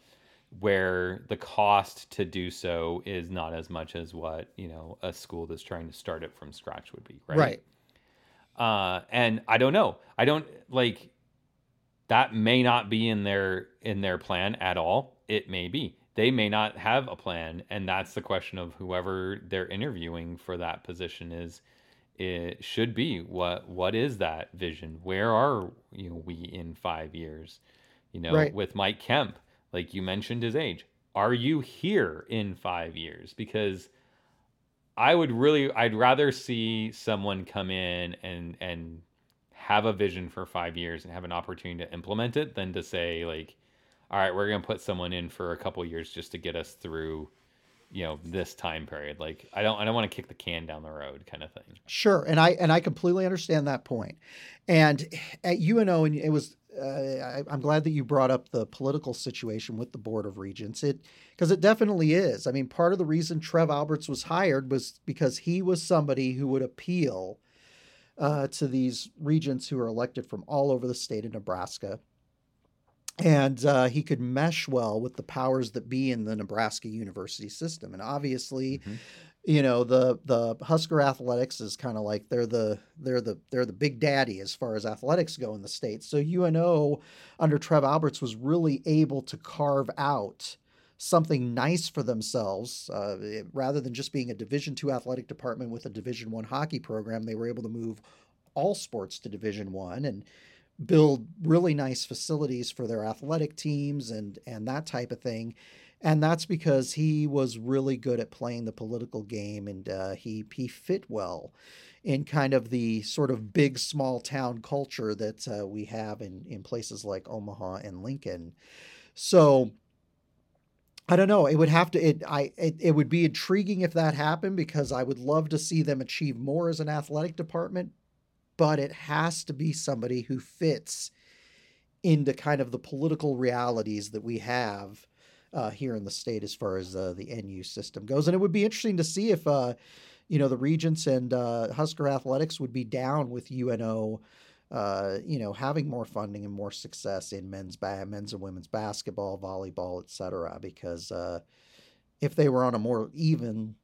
[SPEAKER 1] Where the cost to do so is not as much as what you know a school that's trying to start it from scratch would be right?
[SPEAKER 2] Right.
[SPEAKER 1] Uh and i don't know. I don't like that may not be in their in their plan at all. It may be. They may not have a plan and that's the question of whoever they're interviewing for that position is it should be. What what is that vision? Where are you know we in 5 years you know
[SPEAKER 2] Right.
[SPEAKER 1] with Mike Kemp like you mentioned his age. Are you here in 5 years? Because I would really I'd rather see someone come in and and have a vision for 5 years and have an opportunity to implement it than to say like all right we're going to put someone in for a couple years just to get us through you know this time period like i don't i don't want to kick the can down the road kind of thing
[SPEAKER 2] Sure, and I and I completely understand that point. And at UNO, and it was uh, I, I'm glad that you brought up the political situation with the Board of Regents. It because it definitely is. I mean, part of the reason Trev Alberts was hired was because he was somebody who would appeal uh, to these regents who are elected from all over the state of Nebraska. And uh, he could mesh well with the powers that be in the Nebraska university system. And obviously,
[SPEAKER 1] Mhm.
[SPEAKER 2] you know the the Husker Athletics is kind of like they're the they're the they're the big daddy as far as athletics go in the state. So UNO under Trev Alberts was really able to carve out something nice for themselves uh, rather than just being a Division two athletic department with a Division one hockey program. They were able to move all sports to Division one and build really nice facilities for their athletic teams and and that type of thing and that's because he was really good at playing the political game and uh, he he fit well in kind of the sort of big small town culture that uh, we have in in places like Omaha and Lincoln so I don't know. It would have to. It I. It, it would be intriguing if that happened because I would love to see them achieve more as an athletic department, but it has to be somebody who fits into kind of the political realities that we have uh, here in the state as far as uh, the NU system goes. And it would be interesting to see if, uh, you know, the Regents and uh, Husker Athletics would be down with UNO, uh, you know, having more funding and more success in men's ba- men's and women's basketball, volleyball, et cetera. Because uh, if they were on a more even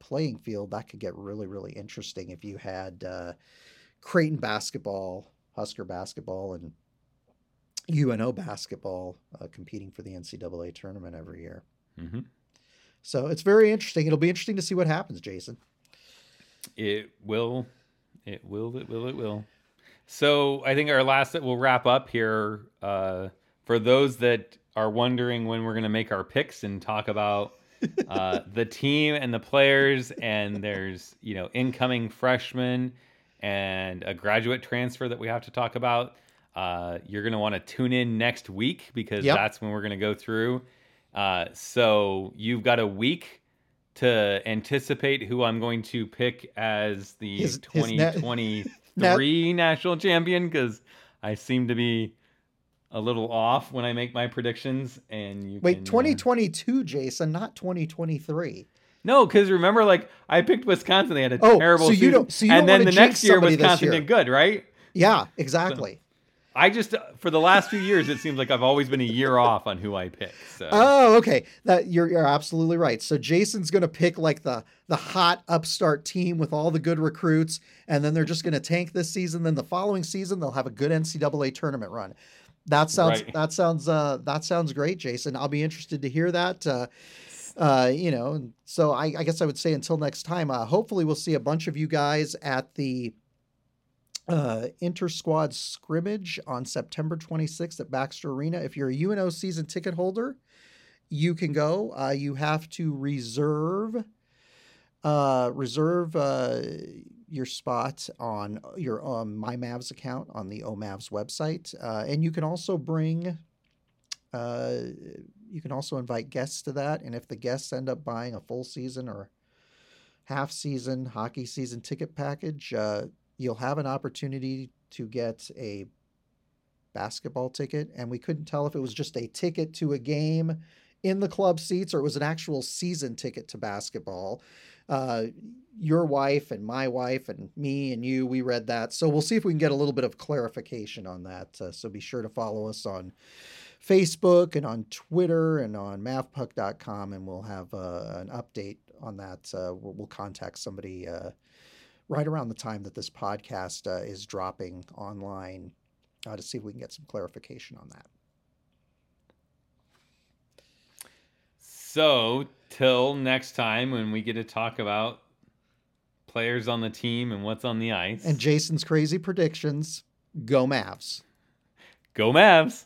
[SPEAKER 2] playing field, that could get really, really interesting. If you had Creighton basketball, Husker basketball, and UNO basketball uh, competing for the NCAA tournament every year.
[SPEAKER 1] hmm
[SPEAKER 2] So it's very interesting. It'll be interesting to see what happens, Jason.
[SPEAKER 1] It will, it will, it will, it will. So I think our last that we'll wrap up here. Uh, for those that are wondering when we're going to make our picks and talk about uh, the team and the players, and there's you know incoming freshmen and a graduate transfer that we have to talk about. Uh, you're going to want to tune in next week because
[SPEAKER 2] Yep.
[SPEAKER 1] that's when we're going to go through. Uh, so you've got a week to anticipate who I'm going to pick as the
[SPEAKER 2] His- his net-
[SPEAKER 1] 2023 national champion because I seem to be a little off when I make my predictions. And you
[SPEAKER 2] Wait,
[SPEAKER 1] can, uh,
[SPEAKER 2] 2022, Jason, not 2023.
[SPEAKER 1] No, because remember, like I picked Wisconsin, they had a
[SPEAKER 2] Oh,
[SPEAKER 1] terrible
[SPEAKER 2] so you
[SPEAKER 1] season,
[SPEAKER 2] don't- so you
[SPEAKER 1] and
[SPEAKER 2] don't
[SPEAKER 1] then the next year Wisconsin
[SPEAKER 2] year.
[SPEAKER 1] did good, right?
[SPEAKER 2] Yeah, exactly.
[SPEAKER 1] I just for the last few years, it seems like I've always been a year off on who I pick. So
[SPEAKER 2] Oh, okay. That you're you're absolutely right. So Jason's gonna pick like the the hot upstart team with all the good recruits, and then they're just gonna tank this season. Then the following season they'll have a good NCAA tournament run. That sounds
[SPEAKER 1] Right.
[SPEAKER 2] that sounds uh that sounds great, Jason. I'll be interested to hear that. Uh, uh, you know, so I, I guess I would say until next time. Uh, hopefully, we'll see a bunch of you guys at the uh, inter squad scrimmage on September 26th at Baxter Arena. If you're a UNO season ticket holder, you can go. Uh, you have to reserve uh, reserve uh, your spot on your um, My Mavs account on the OMAVs website, uh, and you can also bring. You can also invite guests to that, and if the guests end up buying a full season or half season hockey season ticket package, uh, you'll have an opportunity to get a basketball ticket. And we couldn't tell if it was just a ticket to a game in the club seats or it was an actual season ticket to basketball. Uh, your wife and my wife and me and you, we read that. So we'll see if we can get a little bit of clarification on that. Uh, so be sure to follow us on Facebook and on Twitter and on mavpuck.com, and we'll have uh, an update on that. Uh, we'll, we'll contact somebody uh, right around the time that this podcast uh, is dropping online uh, to see if we can get some clarification on that.
[SPEAKER 1] So, till next time when we get to talk about players on the team and what's on the ice.
[SPEAKER 2] And Jason's crazy predictions go Mavs.
[SPEAKER 1] go Mavs.